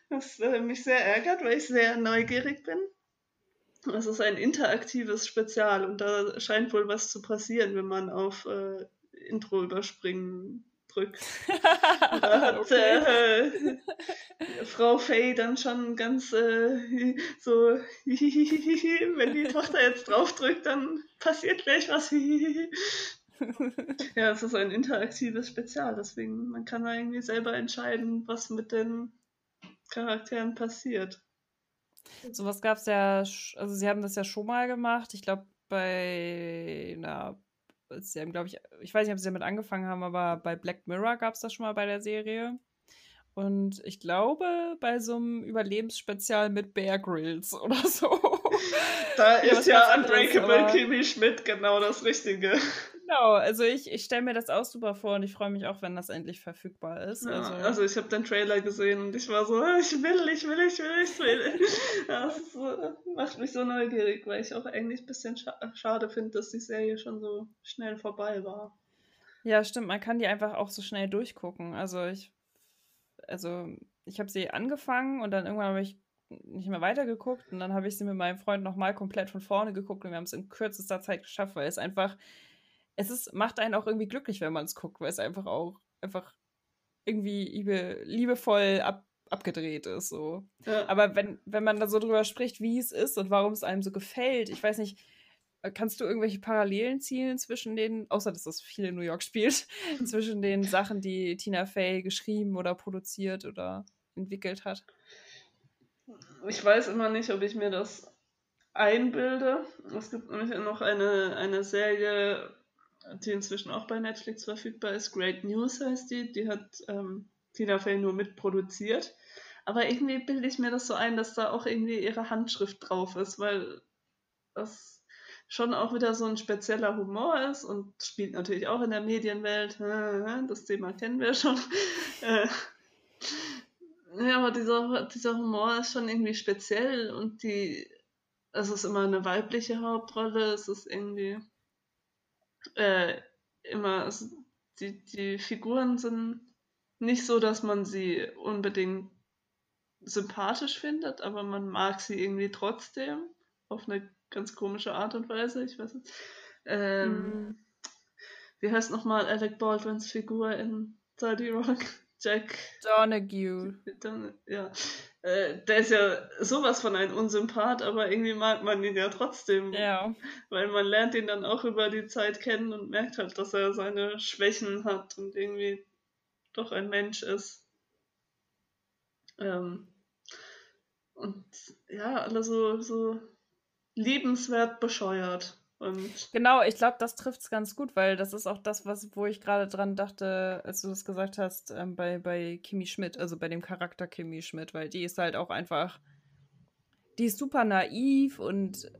Speaker 1: Was äh, mich sehr ärgert, weil ich sehr neugierig bin. Es ist ein interaktives Spezial und da scheint wohl was zu passieren, wenn man auf äh, Intro überspringen drückt. da hat okay. äh, Frau Faye dann schon ganz äh, so, wenn die Tochter jetzt draufdrückt, dann passiert gleich was. ja, es ist ein interaktives Spezial, deswegen man kann da irgendwie selber entscheiden, was mit den Charakteren passiert.
Speaker 2: Sowas gab es ja, also sie haben das ja schon mal gemacht. Ich glaube, bei einer, sie haben, glaube ich, ich weiß nicht, ob sie damit angefangen haben, aber bei Black Mirror gab es das schon mal bei der Serie. Und ich glaube, bei so einem Überlebensspezial mit Bear Grylls oder so.
Speaker 1: Da ist ja Unbreakable Kimmy Schmidt genau das Richtige.
Speaker 2: Genau, also ich, ich stelle mir das auch super vor und ich freue mich auch, wenn das endlich verfügbar ist.
Speaker 1: Ja,
Speaker 2: also,
Speaker 1: also ich habe den Trailer gesehen und ich war so, ich will, ich will, ich will, ich will. Das macht mich so neugierig, weil ich auch eigentlich ein bisschen scha schade finde, dass die Serie schon so schnell vorbei war.
Speaker 2: Ja, stimmt, man kann die einfach auch so schnell durchgucken. Also ich, also ich habe sie angefangen und dann irgendwann habe ich nicht mehr weitergeguckt und dann habe ich sie mit meinem Freund nochmal komplett von vorne geguckt und wir haben es in kürzester Zeit geschafft, weil es einfach es ist, macht einen auch irgendwie glücklich, wenn man es guckt, weil es einfach auch einfach irgendwie liebe, liebevoll ab, abgedreht ist. So. Ja. Aber wenn, wenn man da so drüber spricht, wie es ist und warum es einem so gefällt, ich weiß nicht, äh, kannst du irgendwelche Parallelen ziehen zwischen den, außer dass das viel in New York spielt, zwischen den Sachen, die Tina Fey geschrieben oder produziert oder entwickelt hat?
Speaker 1: Ich weiß immer nicht, ob ich mir das einbilde. Es gibt nämlich noch eine, eine Serie die inzwischen auch bei Netflix verfügbar ist. Great News heißt die. Die hat ähm, Tina Fey nur mitproduziert. Aber irgendwie bilde ich mir das so ein, dass da auch irgendwie ihre Handschrift drauf ist, weil das schon auch wieder so ein spezieller Humor ist und spielt natürlich auch in der Medienwelt. Das Thema kennen wir schon. Äh, ja, aber dieser, dieser Humor ist schon irgendwie speziell und die, es ist immer eine weibliche Hauptrolle, es ist irgendwie äh, immer, also die, die Figuren sind nicht so, dass man sie unbedingt sympathisch findet, aber man mag sie irgendwie trotzdem auf eine ganz komische Art und Weise. Ich weiß nicht. Ähm, mm. Wie heißt nochmal Alec Baldwins Figur in 30 Rock? Jack
Speaker 2: Donague.
Speaker 1: ja. Äh, der ist ja sowas von ein Unsympath, aber irgendwie mag man ihn ja trotzdem.
Speaker 2: Ja.
Speaker 1: Weil man lernt ihn dann auch über die Zeit kennen und merkt halt, dass er seine Schwächen hat und irgendwie doch ein Mensch ist. Ähm, und ja, alle so, so liebenswert bescheuert. Und
Speaker 2: genau, ich glaube, das trifft es ganz gut, weil das ist auch das, was, wo ich gerade dran dachte, als du das gesagt hast, ähm, bei, bei Kimi Schmidt, also bei dem Charakter Kimi Schmidt, weil die ist halt auch einfach, die ist super naiv und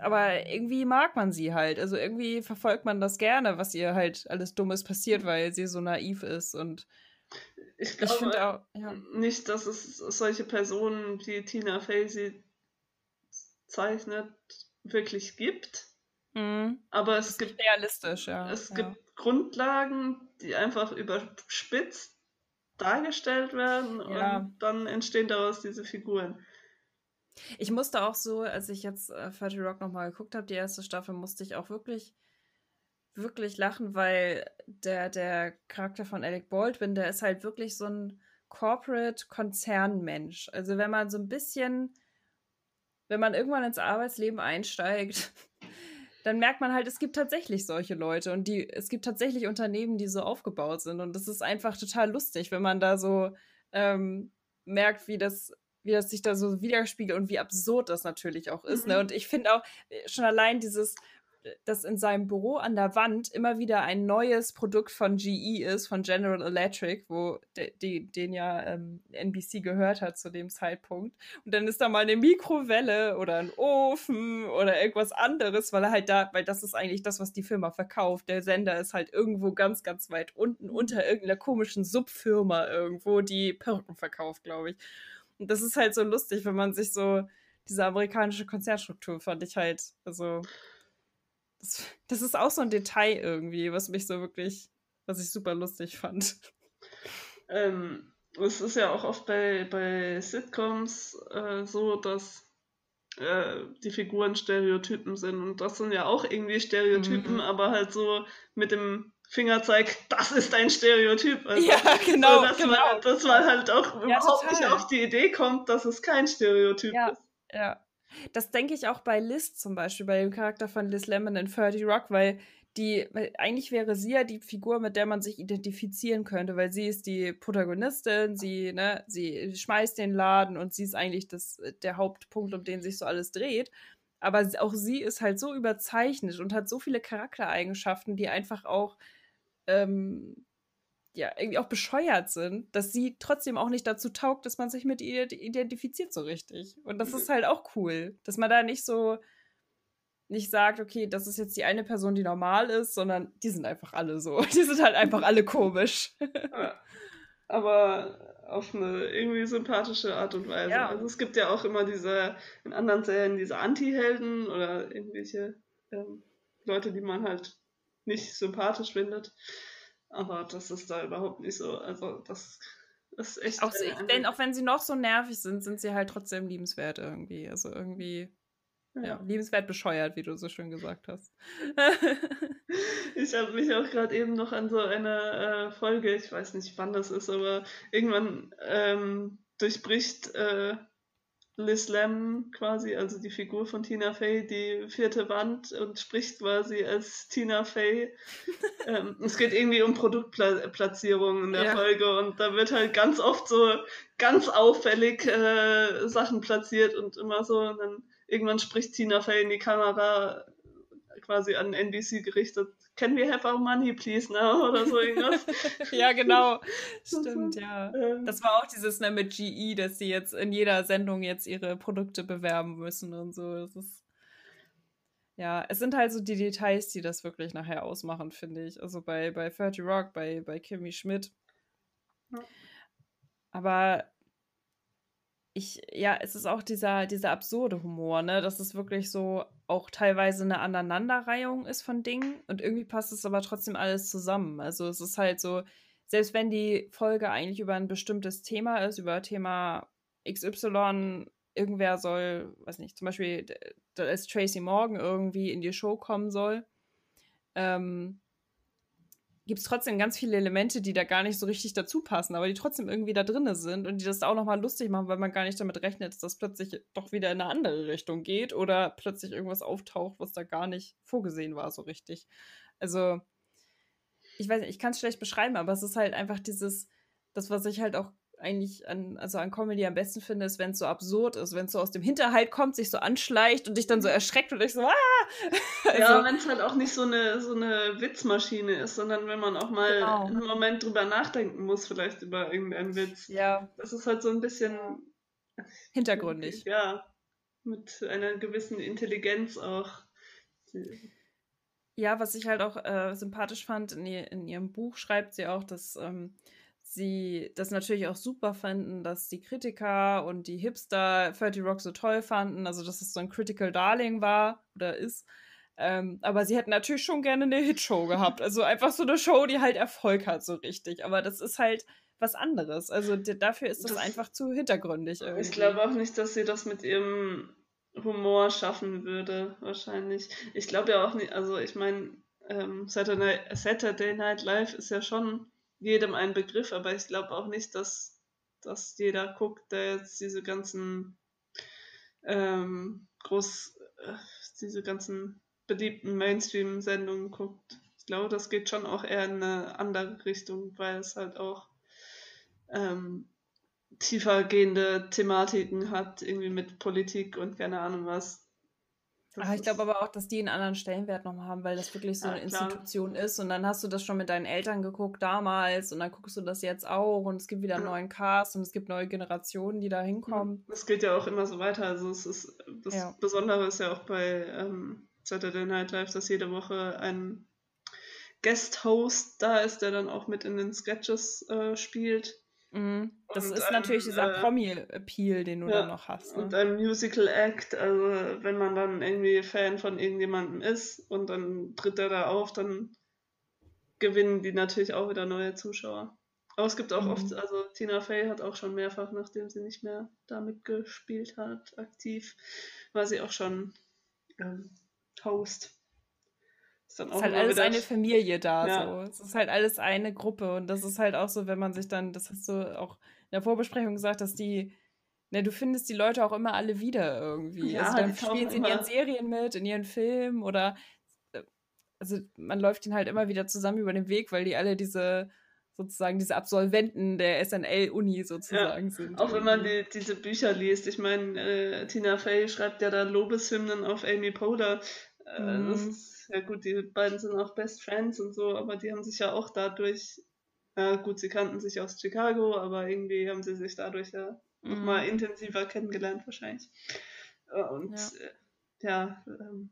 Speaker 2: aber irgendwie mag man sie halt. Also irgendwie verfolgt man das gerne, was ihr halt alles Dummes passiert, weil sie so naiv ist und
Speaker 1: ich glaube ich auch, ja. nicht, dass es solche Personen wie Tina Fey zeichnet, wirklich gibt. Mhm. Aber es gibt
Speaker 2: realistisch, ja.
Speaker 1: Es
Speaker 2: ja.
Speaker 1: gibt Grundlagen, die einfach überspitzt dargestellt werden ja. und dann entstehen daraus diese Figuren.
Speaker 2: Ich musste auch so, als ich jetzt äh, 30 Rock nochmal geguckt habe, die erste Staffel, musste ich auch wirklich, wirklich lachen, weil der, der Charakter von Alec Baldwin, der ist halt wirklich so ein Corporate-Konzernmensch. Also wenn man so ein bisschen wenn man irgendwann ins Arbeitsleben einsteigt, dann merkt man halt, es gibt tatsächlich solche Leute und die, es gibt tatsächlich Unternehmen, die so aufgebaut sind. Und das ist einfach total lustig, wenn man da so ähm, merkt, wie das, wie das sich da so widerspiegelt und wie absurd das natürlich auch ist. Ne? Mhm. Ne? Und ich finde auch äh, schon allein dieses, dass in seinem Büro an der Wand immer wieder ein neues Produkt von GE ist, von General Electric, wo de, de, den ja ähm, NBC gehört hat zu dem Zeitpunkt. Und dann ist da mal eine Mikrowelle oder ein Ofen oder irgendwas anderes, weil er halt da, weil das ist eigentlich das, was die Firma verkauft. Der Sender ist halt irgendwo ganz, ganz weit unten unter irgendeiner komischen Subfirma irgendwo, die Perücken verkauft, glaube ich. Und das ist halt so lustig, wenn man sich so diese amerikanische Konzernstruktur fand ich halt, also das, ist auch so ein Detail irgendwie, was mich so wirklich, was ich super lustig fand.
Speaker 1: Ähm, es ist ja auch oft bei, bei Sitcoms äh, so, dass äh, die Figuren Stereotypen sind. Und das sind ja auch irgendwie Stereotypen, mhm. aber halt so mit dem Fingerzeig, das ist ein Stereotyp.
Speaker 2: Also, ja, genau. So, dass,
Speaker 1: genau.
Speaker 2: Man,
Speaker 1: dass man halt auch ja, überhaupt total. nicht auf die Idee kommt, dass es kein Stereotyp
Speaker 2: ja,
Speaker 1: ist.
Speaker 2: Ja. Das denke ich auch bei Liz zum Beispiel, bei dem Charakter von Liz Lemon in 30 Rock, weil die, eigentlich wäre sie ja die Figur, mit der man sich identifizieren könnte, weil sie ist die Protagonistin, sie, ne, sie schmeißt den Laden und sie ist eigentlich das, der Hauptpunkt, um den sich so alles dreht. Aber auch sie ist halt so überzeichnet und hat so viele Charaktereigenschaften, die einfach auch ähm, ja, irgendwie auch bescheuert sind, dass sie trotzdem auch nicht dazu taugt, dass man sich mit ihr identifiziert so richtig. Und das ist halt auch cool, dass man da nicht so nicht sagt, okay, das ist jetzt die eine Person, die normal ist, sondern die sind einfach alle so. Die sind halt einfach alle komisch.
Speaker 1: Ja. Aber auf eine irgendwie sympathische Art und Weise. Ja. Also es gibt ja auch immer diese, in anderen Serien, diese Anti-Helden oder irgendwelche ähm, Leute, die man halt nicht sympathisch findet. Aber das ist da überhaupt nicht so. Also das ist echt.
Speaker 2: Auch, denn auch wenn sie noch so nervig sind, sind sie halt trotzdem liebenswert irgendwie. Also irgendwie ja, liebenswert bescheuert, wie du so schön gesagt hast.
Speaker 1: ich habe mich auch gerade eben noch an so eine äh, Folge, ich weiß nicht, wann das ist, aber irgendwann ähm, durchbricht äh, Liz Lemon quasi, also die Figur von Tina Fey, die vierte Wand und spricht quasi als Tina Fey. ähm, es geht irgendwie um Produktplatzierung in der ja. Folge und da wird halt ganz oft so ganz auffällig äh, Sachen platziert und immer so und dann irgendwann spricht Tina Fey in die Kamera quasi an NBC gerichtet. Can we have our money, please, ne? Oder so irgendwas.
Speaker 2: ja, genau. Stimmt, ja. Ähm. Das war auch dieses ne, mit GE, dass sie jetzt in jeder Sendung jetzt ihre Produkte bewerben müssen und so. Das ist. Ja, es sind halt so die Details, die das wirklich nachher ausmachen, finde ich. Also bei, bei 30 Rock, bei, bei Kimmy Schmidt. Aber ich, ja, es ist auch dieser, dieser absurde Humor, ne? Dass es wirklich so auch teilweise eine Aneinanderreihung ist von Dingen und irgendwie passt es aber trotzdem alles zusammen. Also es ist halt so, selbst wenn die Folge eigentlich über ein bestimmtes Thema ist, über Thema XY, irgendwer soll, weiß nicht, zum Beispiel, da ist Tracy Morgan irgendwie in die Show kommen soll, ähm, gibt es trotzdem ganz viele Elemente, die da gar nicht so richtig dazu passen, aber die trotzdem irgendwie da drin sind und die das auch nochmal lustig machen, weil man gar nicht damit rechnet, dass das plötzlich doch wieder in eine andere Richtung geht oder plötzlich irgendwas auftaucht, was da gar nicht vorgesehen war, so richtig. Also, ich weiß nicht, ich kann es schlecht beschreiben, aber es ist halt einfach dieses, das, was ich halt auch eigentlich an, also an Comedy am besten finde, ist, wenn es so absurd ist, wenn es so aus dem Hinterhalt kommt, sich so anschleicht und dich dann so erschreckt und ich so, ah!
Speaker 1: Also, ja, wenn es halt auch nicht so eine, so eine Witzmaschine ist, sondern wenn man auch mal genau. einen Moment drüber nachdenken muss, vielleicht über irgendeinen Witz.
Speaker 2: Ja.
Speaker 1: Das ist halt so ein bisschen
Speaker 2: hintergründig.
Speaker 1: Ja, mit einer gewissen Intelligenz auch.
Speaker 2: Ja, was ich halt auch äh, sympathisch fand, in, in, ihrem Buch schreibt sie auch, dass ähm, sie das natürlich auch super fanden, dass die Kritiker und die Hipster 30 Rock so toll fanden, also dass es so ein Critical Darling war oder ist. Ähm, aber sie hätten natürlich schon gerne eine Hitshow gehabt. Also einfach so eine Show, die halt Erfolg hat, so richtig. Aber das ist halt was anderes. Also dafür ist das, das einfach zu hintergründig. Irgendwie.
Speaker 1: Ich glaube auch nicht, dass sie das mit ihrem Humor schaffen würde, wahrscheinlich. Ich glaube ja auch nicht, also ich meine, ähm, Saturday, Saturday Night Live ist ja schon jedem ein Begriff, aber ich glaube auch nicht, dass, dass jeder guckt, der jetzt diese ganzen ähm, groß, äh, diese ganzen beliebten Mainstream-Sendungen guckt. Ich glaube, das geht schon auch eher in eine andere Richtung, weil es halt auch ähm, tiefer gehende Thematiken hat, irgendwie mit Politik und keine Ahnung was.
Speaker 2: Ach, ich glaube aber auch, dass die einen anderen Stellenwert noch haben, weil das wirklich so ja, eine Institution ist. Und dann hast du das schon mit deinen Eltern geguckt damals und dann guckst du das jetzt auch und es gibt wieder einen neuen Cast und es gibt neue Generationen, die da hinkommen.
Speaker 1: Das geht ja auch immer so weiter. Also es ist das ja. Besondere ist ja auch bei ähm, Saturday Night Live, dass jede Woche ein Guest-Host da ist, der dann auch mit in den Sketches äh, spielt.
Speaker 2: Mhm. Das und ist natürlich dieser äh, Promi-Appeal, den du ja, dann noch hast.
Speaker 1: Ne? Und ein Musical Act, also wenn man dann irgendwie Fan von irgendjemandem ist und dann tritt er da auf, dann gewinnen die natürlich auch wieder neue Zuschauer. Aber es gibt auch mhm. oft, also Tina Fey hat auch schon mehrfach, nachdem sie nicht mehr da mitgespielt hat, aktiv, war sie auch schon ähm, Host.
Speaker 2: Ist dann auch es ist halt alles wieder... eine Familie da. Ja. So. Es ist halt alles eine Gruppe. Und das ist halt auch so, wenn man sich dann, das hast du auch in der Vorbesprechung gesagt, dass die, ne, du findest die Leute auch immer alle wieder irgendwie. Ja, also dann spielen sie in ihren Serien mit, in ihren Filmen oder also man läuft ihnen halt immer wieder zusammen über den Weg, weil die alle diese sozusagen diese Absolventen der SNL-Uni sozusagen ja, sind.
Speaker 1: Auch wenn man die, diese Bücher liest. Ich meine, äh, Tina Fey schreibt ja da Lobeshymnen auf Amy Poehler. Äh, mhm. Das ist, ja gut, die beiden sind auch Best Friends und so, aber die haben sich ja auch dadurch, ja gut, sie kannten sich aus Chicago, aber irgendwie haben sie sich dadurch ja mhm. nochmal intensiver kennengelernt wahrscheinlich. Äh, und ja, ja ähm,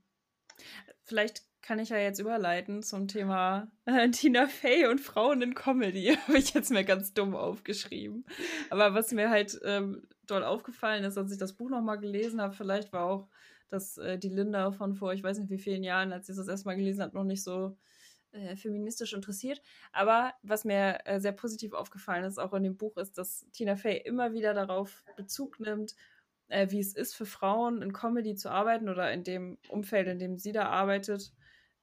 Speaker 2: Vielleicht kann ich ja jetzt überleiten zum Thema äh, Tina Fey und Frauen in Comedy. Habe ich jetzt mir ganz dumm aufgeschrieben. Aber was mir halt ähm, doll aufgefallen ist, als ich das Buch nochmal gelesen habe, vielleicht war auch, dass äh, die Linda von vor, ich weiß nicht wie vielen Jahren, als sie das erstmal gelesen hat, noch nicht so äh, feministisch interessiert. Aber was mir äh, sehr positiv aufgefallen ist, auch in dem Buch, ist, dass Tina Fey immer wieder darauf Bezug nimmt, äh, wie es ist für Frauen in Comedy zu arbeiten oder in dem Umfeld, in dem sie da arbeitet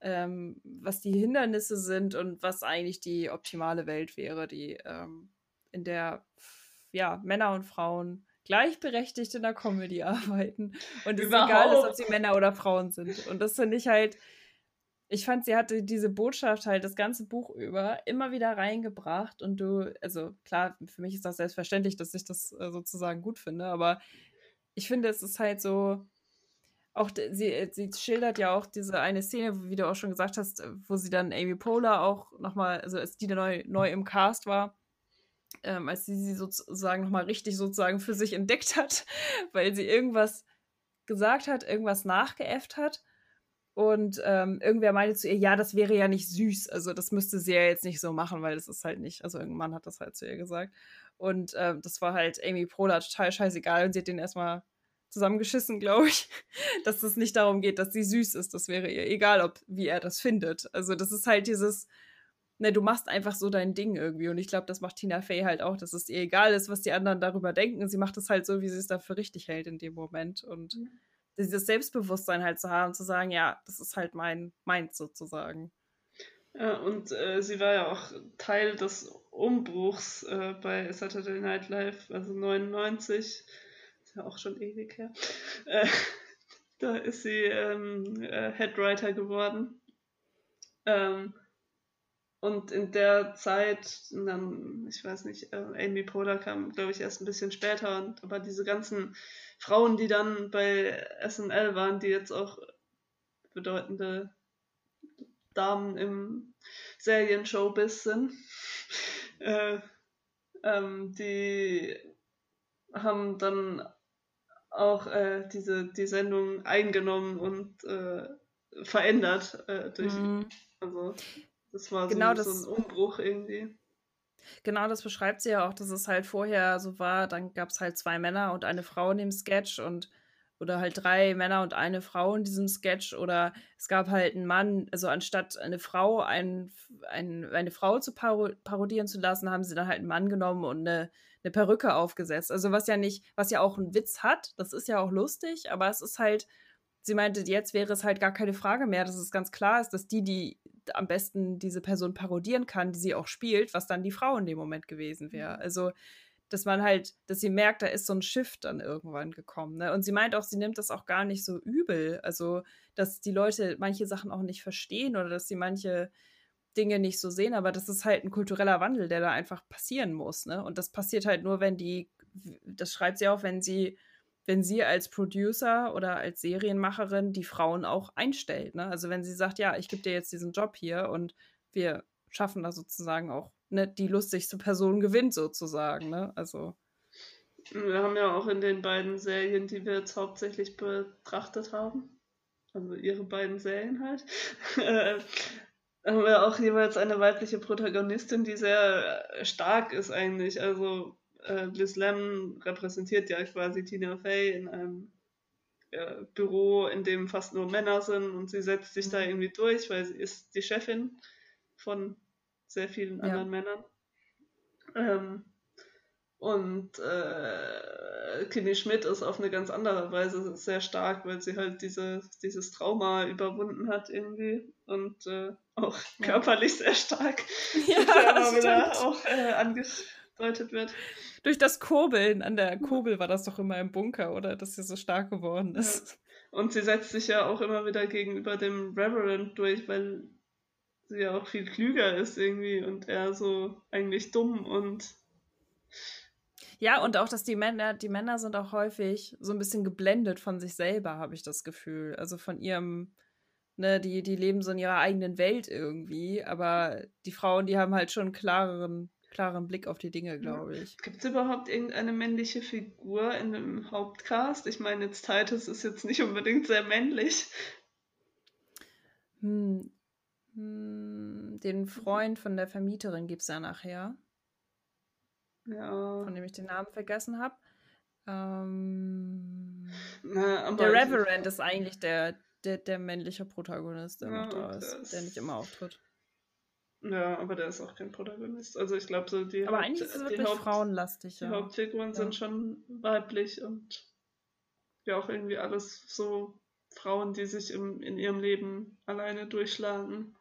Speaker 2: ähm, was die Hindernisse sind und was eigentlich die optimale Welt wäre, die ähm, in der ja, Männer und Frauen gleichberechtigt in der Comedy arbeiten. Und es egal ist, ob sie Männer oder Frauen sind. Und das finde ich halt, ich fand, sie hatte diese Botschaft halt das ganze Buch über immer wieder reingebracht. Und du, also klar, für mich ist das selbstverständlich, dass ich das äh, sozusagen gut finde, aber ich finde, es ist halt so, auch sie, äh, sie schildert ja auch diese eine Szene, wie du auch schon gesagt hast, wo sie dann Amy Poehler auch nochmal, also als die neu, neu im Cast war, ähm, als sie sie sozusagen nochmal richtig sozusagen für sich entdeckt hat, weil sie irgendwas gesagt hat, irgendwas nachgeäfft hat. Und ähm, irgendwer meinte zu ihr, ja, das wäre ja nicht süß. Also das müsste sie ja jetzt nicht so machen, weil das ist halt nicht, also irgendein Mann hat das halt zu ihr gesagt. Und ähm, das war halt Amy Poehler total scheißegal und sie hat den erstmal zusammengeschissen, glaube ich, dass es nicht darum geht, dass sie süß ist. Das wäre ihr egal, ob wie er das findet. Also das ist halt dieses, ne, du machst einfach so dein Ding irgendwie. Und ich glaube, das macht Tina Fey halt auch, dass es ihr egal ist, was die anderen darüber denken. Sie macht es halt so, wie sie es dafür richtig hält in dem Moment. Und mhm. dieses Selbstbewusstsein halt zu haben, zu sagen, ja, das ist halt mein meins sozusagen.
Speaker 1: Ja, und äh, sie war ja auch Teil des Umbruchs äh, bei Saturday Night Live, also 99 ist ja auch schon ewig her. Äh, da ist sie ähm, äh, Headwriter geworden. Ähm, und in der Zeit, dann, ich weiß nicht, äh, Amy Poehler kam, glaube ich, erst ein bisschen später. Und, aber diese ganzen Frauen, die dann bei SNL waren, die jetzt auch bedeutende Damen im Serienshowbiz sind, äh, ähm, die haben dann auch äh, diese, die Sendung eingenommen und äh, verändert. Äh, durch, mhm. Also das war genau so, das, so ein Umbruch irgendwie.
Speaker 2: Genau, das beschreibt sie ja auch, dass es halt vorher so war, dann gab es halt zwei Männer und eine Frau in dem Sketch und oder halt drei Männer und eine Frau in diesem Sketch oder es gab halt einen Mann, also anstatt eine Frau ein, ein, eine Frau zu parodieren zu lassen, haben sie dann halt einen Mann genommen und eine eine Perücke aufgesetzt. Also was ja nicht, was ja auch einen Witz hat, das ist ja auch lustig, aber es ist halt, sie meinte, jetzt wäre es halt gar keine Frage mehr, dass es ganz klar ist, dass die, die am besten diese Person parodieren kann, die sie auch spielt, was dann die Frau in dem Moment gewesen wäre. Mhm. Also dass man halt, dass sie merkt, da ist so ein Shift dann irgendwann gekommen. Ne? Und sie meint auch, sie nimmt das auch gar nicht so übel. Also, dass die Leute manche Sachen auch nicht verstehen oder dass sie manche Dinge nicht so sehen, aber das ist halt ein kultureller Wandel, der da einfach passieren muss. Ne? Und das passiert halt nur, wenn die, das schreibt sie auch, wenn sie, wenn sie als Producer oder als Serienmacherin die Frauen auch einstellt. Ne? Also wenn sie sagt, ja, ich gebe dir jetzt diesen Job hier und wir schaffen da sozusagen auch, ne, die lustigste Person gewinnt sozusagen. Ne? Also.
Speaker 1: Wir haben ja auch in den beiden Serien, die wir jetzt hauptsächlich betrachtet haben, also ihre beiden Serien halt, haben wir auch jeweils eine weibliche Protagonistin, die sehr stark ist eigentlich. Also äh, Liz Lemon repräsentiert ja quasi Tina Fey in einem äh, Büro, in dem fast nur Männer sind und sie setzt sich da mhm. irgendwie durch, weil sie ist die Chefin von sehr vielen anderen ja. Männern. Ähm, Und äh, Kimmy Schmidt ist auf eine ganz andere Weise sehr stark, weil sie halt diese, dieses Trauma überwunden hat irgendwie und äh, auch ja. körperlich sehr stark. Ja, das wieder auch äh, angedeutet wird.
Speaker 2: Durch das Kurbeln an der Kurbel war das doch immer im Bunker, oder? Dass sie so stark geworden ist.
Speaker 1: Ja. Und sie setzt sich ja auch immer wieder gegenüber dem Reverend durch, weil sie ja auch viel klüger ist irgendwie und er so eigentlich dumm und
Speaker 2: ja, und auch, dass die Männer, die Männer sind auch häufig so ein bisschen geblendet von sich selber, habe ich das Gefühl. Also von ihrem, ne, die, die leben so in ihrer eigenen Welt irgendwie, aber die Frauen, die haben halt schon einen klareren, klaren Blick auf die Dinge, glaube ich.
Speaker 1: Gibt es überhaupt irgendeine männliche Figur in dem Hauptcast? Ich meine, jetzt Titus ist jetzt nicht unbedingt sehr männlich.
Speaker 2: Hm. hm den Freund von der Vermieterin gibt es ja nachher. Ja. Von dem ich den Namen vergessen habe. Ähm, der Reverend ist eigentlich der, der, der männliche Protagonist, der ja, noch da ist, ist, der nicht immer auftritt.
Speaker 1: Ja, aber der ist auch kein Protagonist. Also ich glaube so die
Speaker 2: Aber eigentlich ist es wirklich Haupt, frauenlastig,
Speaker 1: ja. Die Hauptfiguren ja. sind schon weiblich und ja auch irgendwie alles so Frauen, die sich im, in ihrem Leben alleine durchschlagen.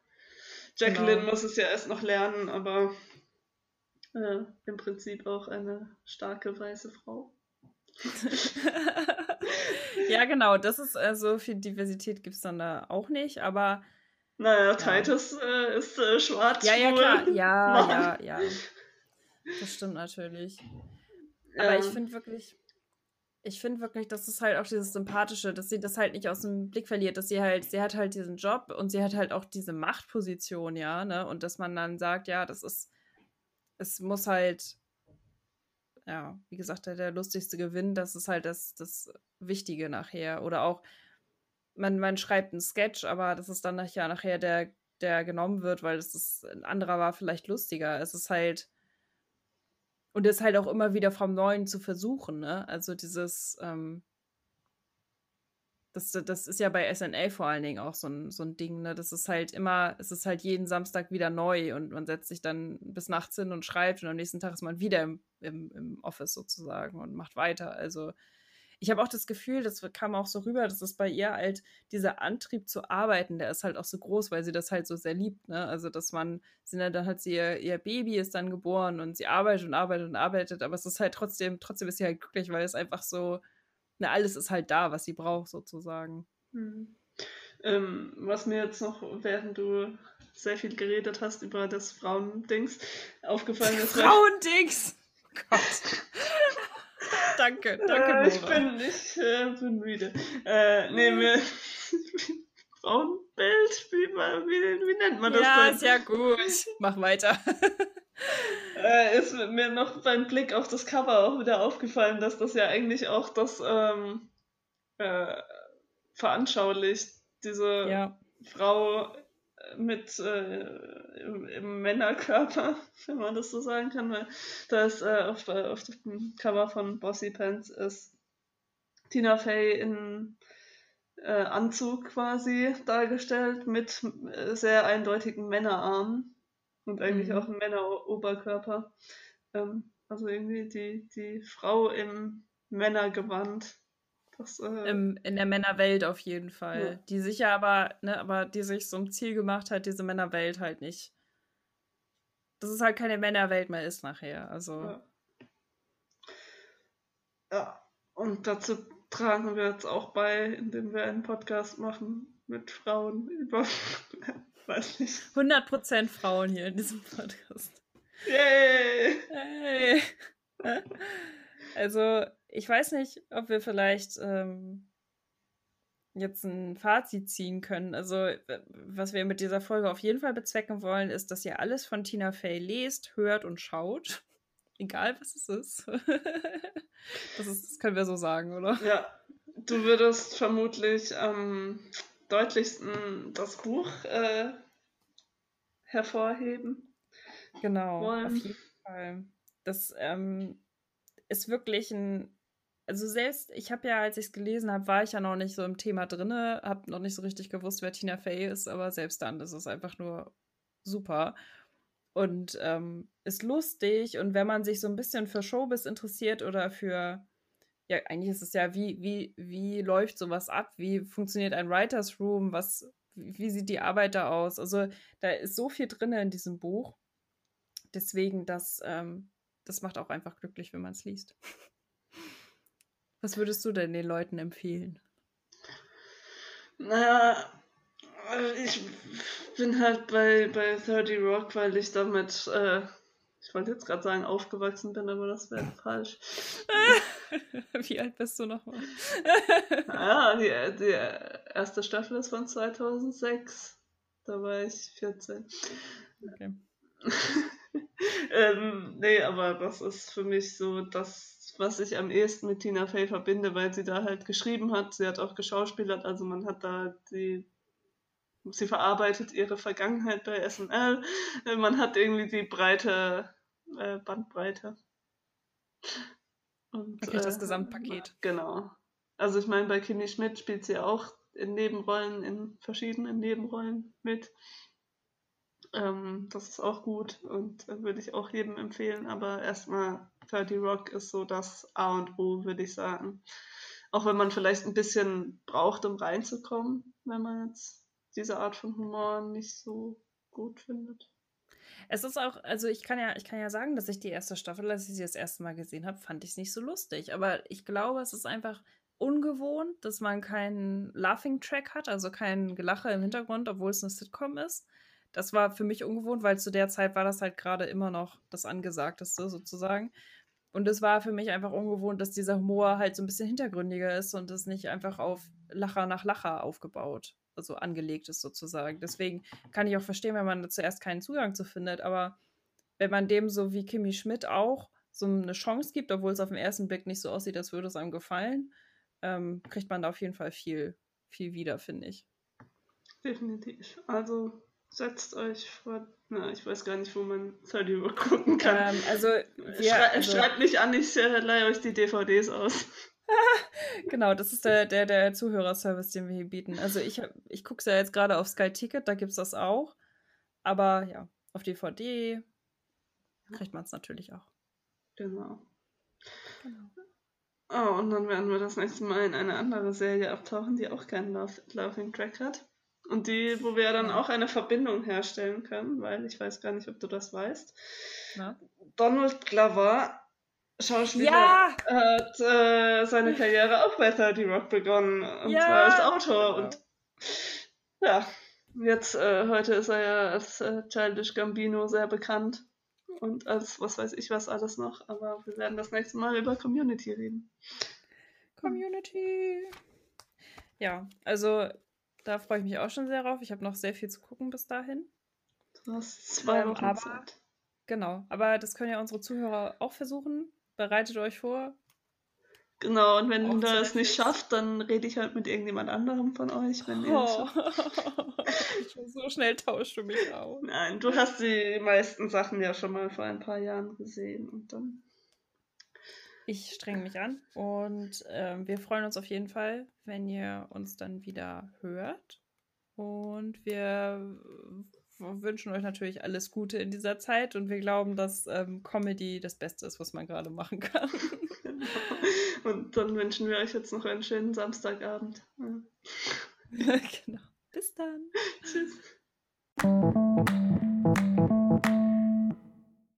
Speaker 1: Jacqueline genau. muss es ja erst noch lernen, aber äh, im Prinzip auch eine starke weiße Frau.
Speaker 2: ja, genau, das ist also viel Diversität gibt es dann da auch nicht, aber.
Speaker 1: Naja, ja. Titus äh, ist äh, schwarz.
Speaker 2: Ja, ja, klar. Ja, Mann. ja, ja. Das stimmt natürlich. Aber ja. ich finde wirklich, ich finde wirklich, das ist halt auch dieses Sympathische, dass sie das halt nicht aus dem Blick verliert, dass sie halt, sie hat halt diesen Job und sie hat halt auch diese Machtposition, ja, ne? Und dass man dann sagt, ja, das ist es muss halt, ja, wie gesagt, der, der lustigste Gewinn, das ist halt das, das Wichtige nachher. Oder auch, man, man schreibt einen Sketch, aber das ist dann nachher, nachher der, der genommen wird, weil das ist, ein anderer war vielleicht lustiger. Es ist halt, und es ist halt auch immer wieder vom Neuen zu versuchen, ne? Also dieses, ähm, das, das ist ja bei SNL vor allen Dingen auch so ein, so ein Ding, ne? Das ist halt immer, es ist halt jeden Samstag wieder neu und man setzt sich dann bis nachts hin und schreibt und am nächsten Tag ist man wieder im, im, im Office sozusagen und macht weiter. Also ich habe auch das Gefühl, das kam auch so rüber, dass es bei ihr halt dieser Antrieb zu arbeiten, der ist halt auch so groß, weil sie das halt so sehr liebt, ne? Also dass man, sie, dann hat sie ihr, ihr Baby ist dann geboren und sie arbeitet und arbeitet und arbeitet, aber es ist halt trotzdem, trotzdem ist sie halt glücklich, weil es einfach so na, alles ist halt da, was sie braucht, sozusagen.
Speaker 1: Mhm. Ähm, was mir jetzt noch, während du sehr viel geredet hast über das Frauendings, aufgefallen ist.
Speaker 2: Frauendings! Gott. Danke, danke.
Speaker 1: Äh, ich bin, ich äh, bin müde. Äh, nee, mir. Frauenbild? Wie, wie, wie, nennt man das
Speaker 2: ja, denn? Ja, ist ja gut. Mach weiter.
Speaker 1: äh, ist mir noch beim Blick auf das Cover auch wieder aufgefallen, dass das ja eigentlich auch das ähm, äh, veranschaulicht, diese ja. Frau mit äh, im, im, Männerkörper, wenn man das so sagen kann, weil da ist äh, auf, auf dem Cover von Bossy Pants ist Tina Fey in äh, Anzug quasi dargestellt mit äh, sehr eindeutigen Männerarmen und eigentlich mhm. auch ein Männeroberkörper. Ähm, also irgendwie die, die Frau im Männergewand.
Speaker 2: Das, äh, Im, in der Männerwelt auf jeden Fall. Ja. Die sich ja aber, ne, aber die sich zum Ziel gemacht hat, diese Männerwelt halt nicht. Dass es halt keine Männerwelt mehr ist nachher. Also.
Speaker 1: Ja. ja. Und dazu tragen wir jetzt auch bei, indem wir einen Podcast machen mit Frauen über weiß nicht.
Speaker 2: 100% Frauen hier in diesem Podcast. Yay! Hey. Also, ich weiß nicht, ob wir vielleicht ähm, jetzt ein Fazit ziehen können. Also, was wir mit dieser Folge auf jeden Fall bezwecken wollen, ist, dass ihr alles von Tina Fey lest, hört und schaut. Egal, was es ist. das, ist das können wir so sagen, oder?
Speaker 1: Ja. Du würdest vermutlich ähm, deutlichsten das Buch äh, hervorheben.
Speaker 2: Genau, wollen. auf jeden Fall. Das ähm, ist wirklich ein. Also selbst, ich habe ja, als ich es gelesen habe, war ich ja noch nicht so im Thema drin, habe noch nicht so richtig gewusst, wer Tina Fey ist, aber selbst dann ist es einfach nur super. und ähm, ist lustig. Und wenn man sich so ein bisschen für Showbiz interessiert oder für, ja, eigentlich ist es ja, wie, wie, wie läuft sowas ab? Wie funktioniert ein Writers Room? Was, wie sieht die Arbeit da aus? Also da ist so viel drin in diesem Buch. Deswegen, das, ähm, das macht auch einfach glücklich, wenn man es liest. Was würdest du denn den Leuten empfehlen?
Speaker 1: Naja, ich bin halt bei, bei 30 Rock, weil ich damit, äh, ich wollte jetzt gerade sagen, aufgewachsen bin, aber das wäre falsch.
Speaker 2: Wie alt bist du nochmal?
Speaker 1: ja, die, die erste Staffel ist von 2006. Da war ich 14. Okay. ähm, nee, aber das ist für mich so das, was ich am ehesten mit Tina Fey verbinde, weil sie da halt geschrieben hat. Sie hat auch geschauspielert, also man hat da die sie verarbeitet ihre Vergangenheit bei SNL. Man hat irgendwie die breite äh, Bandbreite.
Speaker 2: Und, okay, das äh, Gesamtpaket.
Speaker 1: Genau. Also ich meine, bei Kimi Schmidt spielt sie auch in Nebenrollen, in verschiedenen Nebenrollen mit. Ähm, das ist auch gut und äh, würde ich auch jedem empfehlen. Aber erstmal 30 Rock ist so das A und O, würde ich sagen. Auch wenn man vielleicht ein bisschen braucht, um reinzukommen, wenn man jetzt diese Art von Humor nicht so gut findet.
Speaker 2: Es ist auch, also ich kann ja, ich kann ja sagen, dass ich die erste Staffel, als ich sie das erste Mal gesehen habe, fand ich es nicht so lustig. Aber ich glaube, es ist einfach ungewohnt, dass man keinen Laughing Track hat, also kein Gelache im Hintergrund, obwohl es eine Sitcom ist. Das war für mich ungewohnt, weil zu der Zeit war das halt gerade immer noch das Angesagteste sozusagen. Und es war für mich einfach ungewohnt, dass dieser Humor halt so ein bisschen hintergründiger ist und es nicht einfach auf Lacher nach Lacher aufgebaut also angelegt ist sozusagen. Deswegen kann ich auch verstehen, wenn man da zuerst keinen Zugang zu findet, aber wenn man dem so wie Kimi Schmidt auch so eine Chance gibt, obwohl es auf den ersten Blick nicht so aussieht, als würde es einem gefallen, ähm, kriegt man da auf jeden Fall viel, viel wieder, finde ich.
Speaker 1: Definitiv. Also setzt euch vor. Na, ich weiß gar nicht, wo man 30 Uhr gucken kann. Ähm, also, wir, Schrei also, schreibt mich an, ich äh, leihe euch die DVDs aus.
Speaker 2: genau, das ist der, der, der Zuhörerservice, den wir hier bieten. Also ich, ich gucke es ja jetzt gerade auf Sky Ticket, da gibt es das auch. Aber ja, auf DVD kriegt man es natürlich auch.
Speaker 1: Genau. genau. Oh, und dann werden wir das nächste Mal in eine andere Serie abtauchen, die auch keinen Laughing Track hat. Und die, wo wir dann auch eine Verbindung herstellen können, weil ich weiß gar nicht, ob du das weißt. Na? Donald Glover Schauspieler ja! hat äh, seine Karriere auch bei 30 Rock begonnen. Und ja! zwar als Autor. Und ja, jetzt, äh, heute ist er ja als äh, Childish Gambino sehr bekannt. Und als was weiß ich was alles noch. Aber wir werden das nächste Mal über Community reden.
Speaker 2: Community. Ja, also da freue ich mich auch schon sehr drauf. Ich habe noch sehr viel zu gucken bis dahin.
Speaker 1: Du hast zwei ähm, Wochen
Speaker 2: aber, Zeit. Genau, aber das können ja unsere Zuhörer auch versuchen. Bereitet euch vor.
Speaker 1: Genau, und wenn ihr es nicht schafft, dann rede ich halt mit irgendjemand anderem von euch. Wenn ihr oh.
Speaker 2: so schnell tauscht du mich auf.
Speaker 1: Nein, du hast die meisten Sachen ja schon mal vor ein paar Jahren gesehen und dann.
Speaker 2: Ich strenge mich an und äh, wir freuen uns auf jeden Fall, wenn ihr uns dann wieder hört. Und wir wünschen euch natürlich alles Gute in dieser Zeit und wir glauben, dass ähm, Comedy das Beste ist, was man gerade machen kann.
Speaker 1: Genau. Und dann wünschen wir euch jetzt noch einen schönen Samstagabend.
Speaker 2: Ja. genau. Bis dann. Tschüss.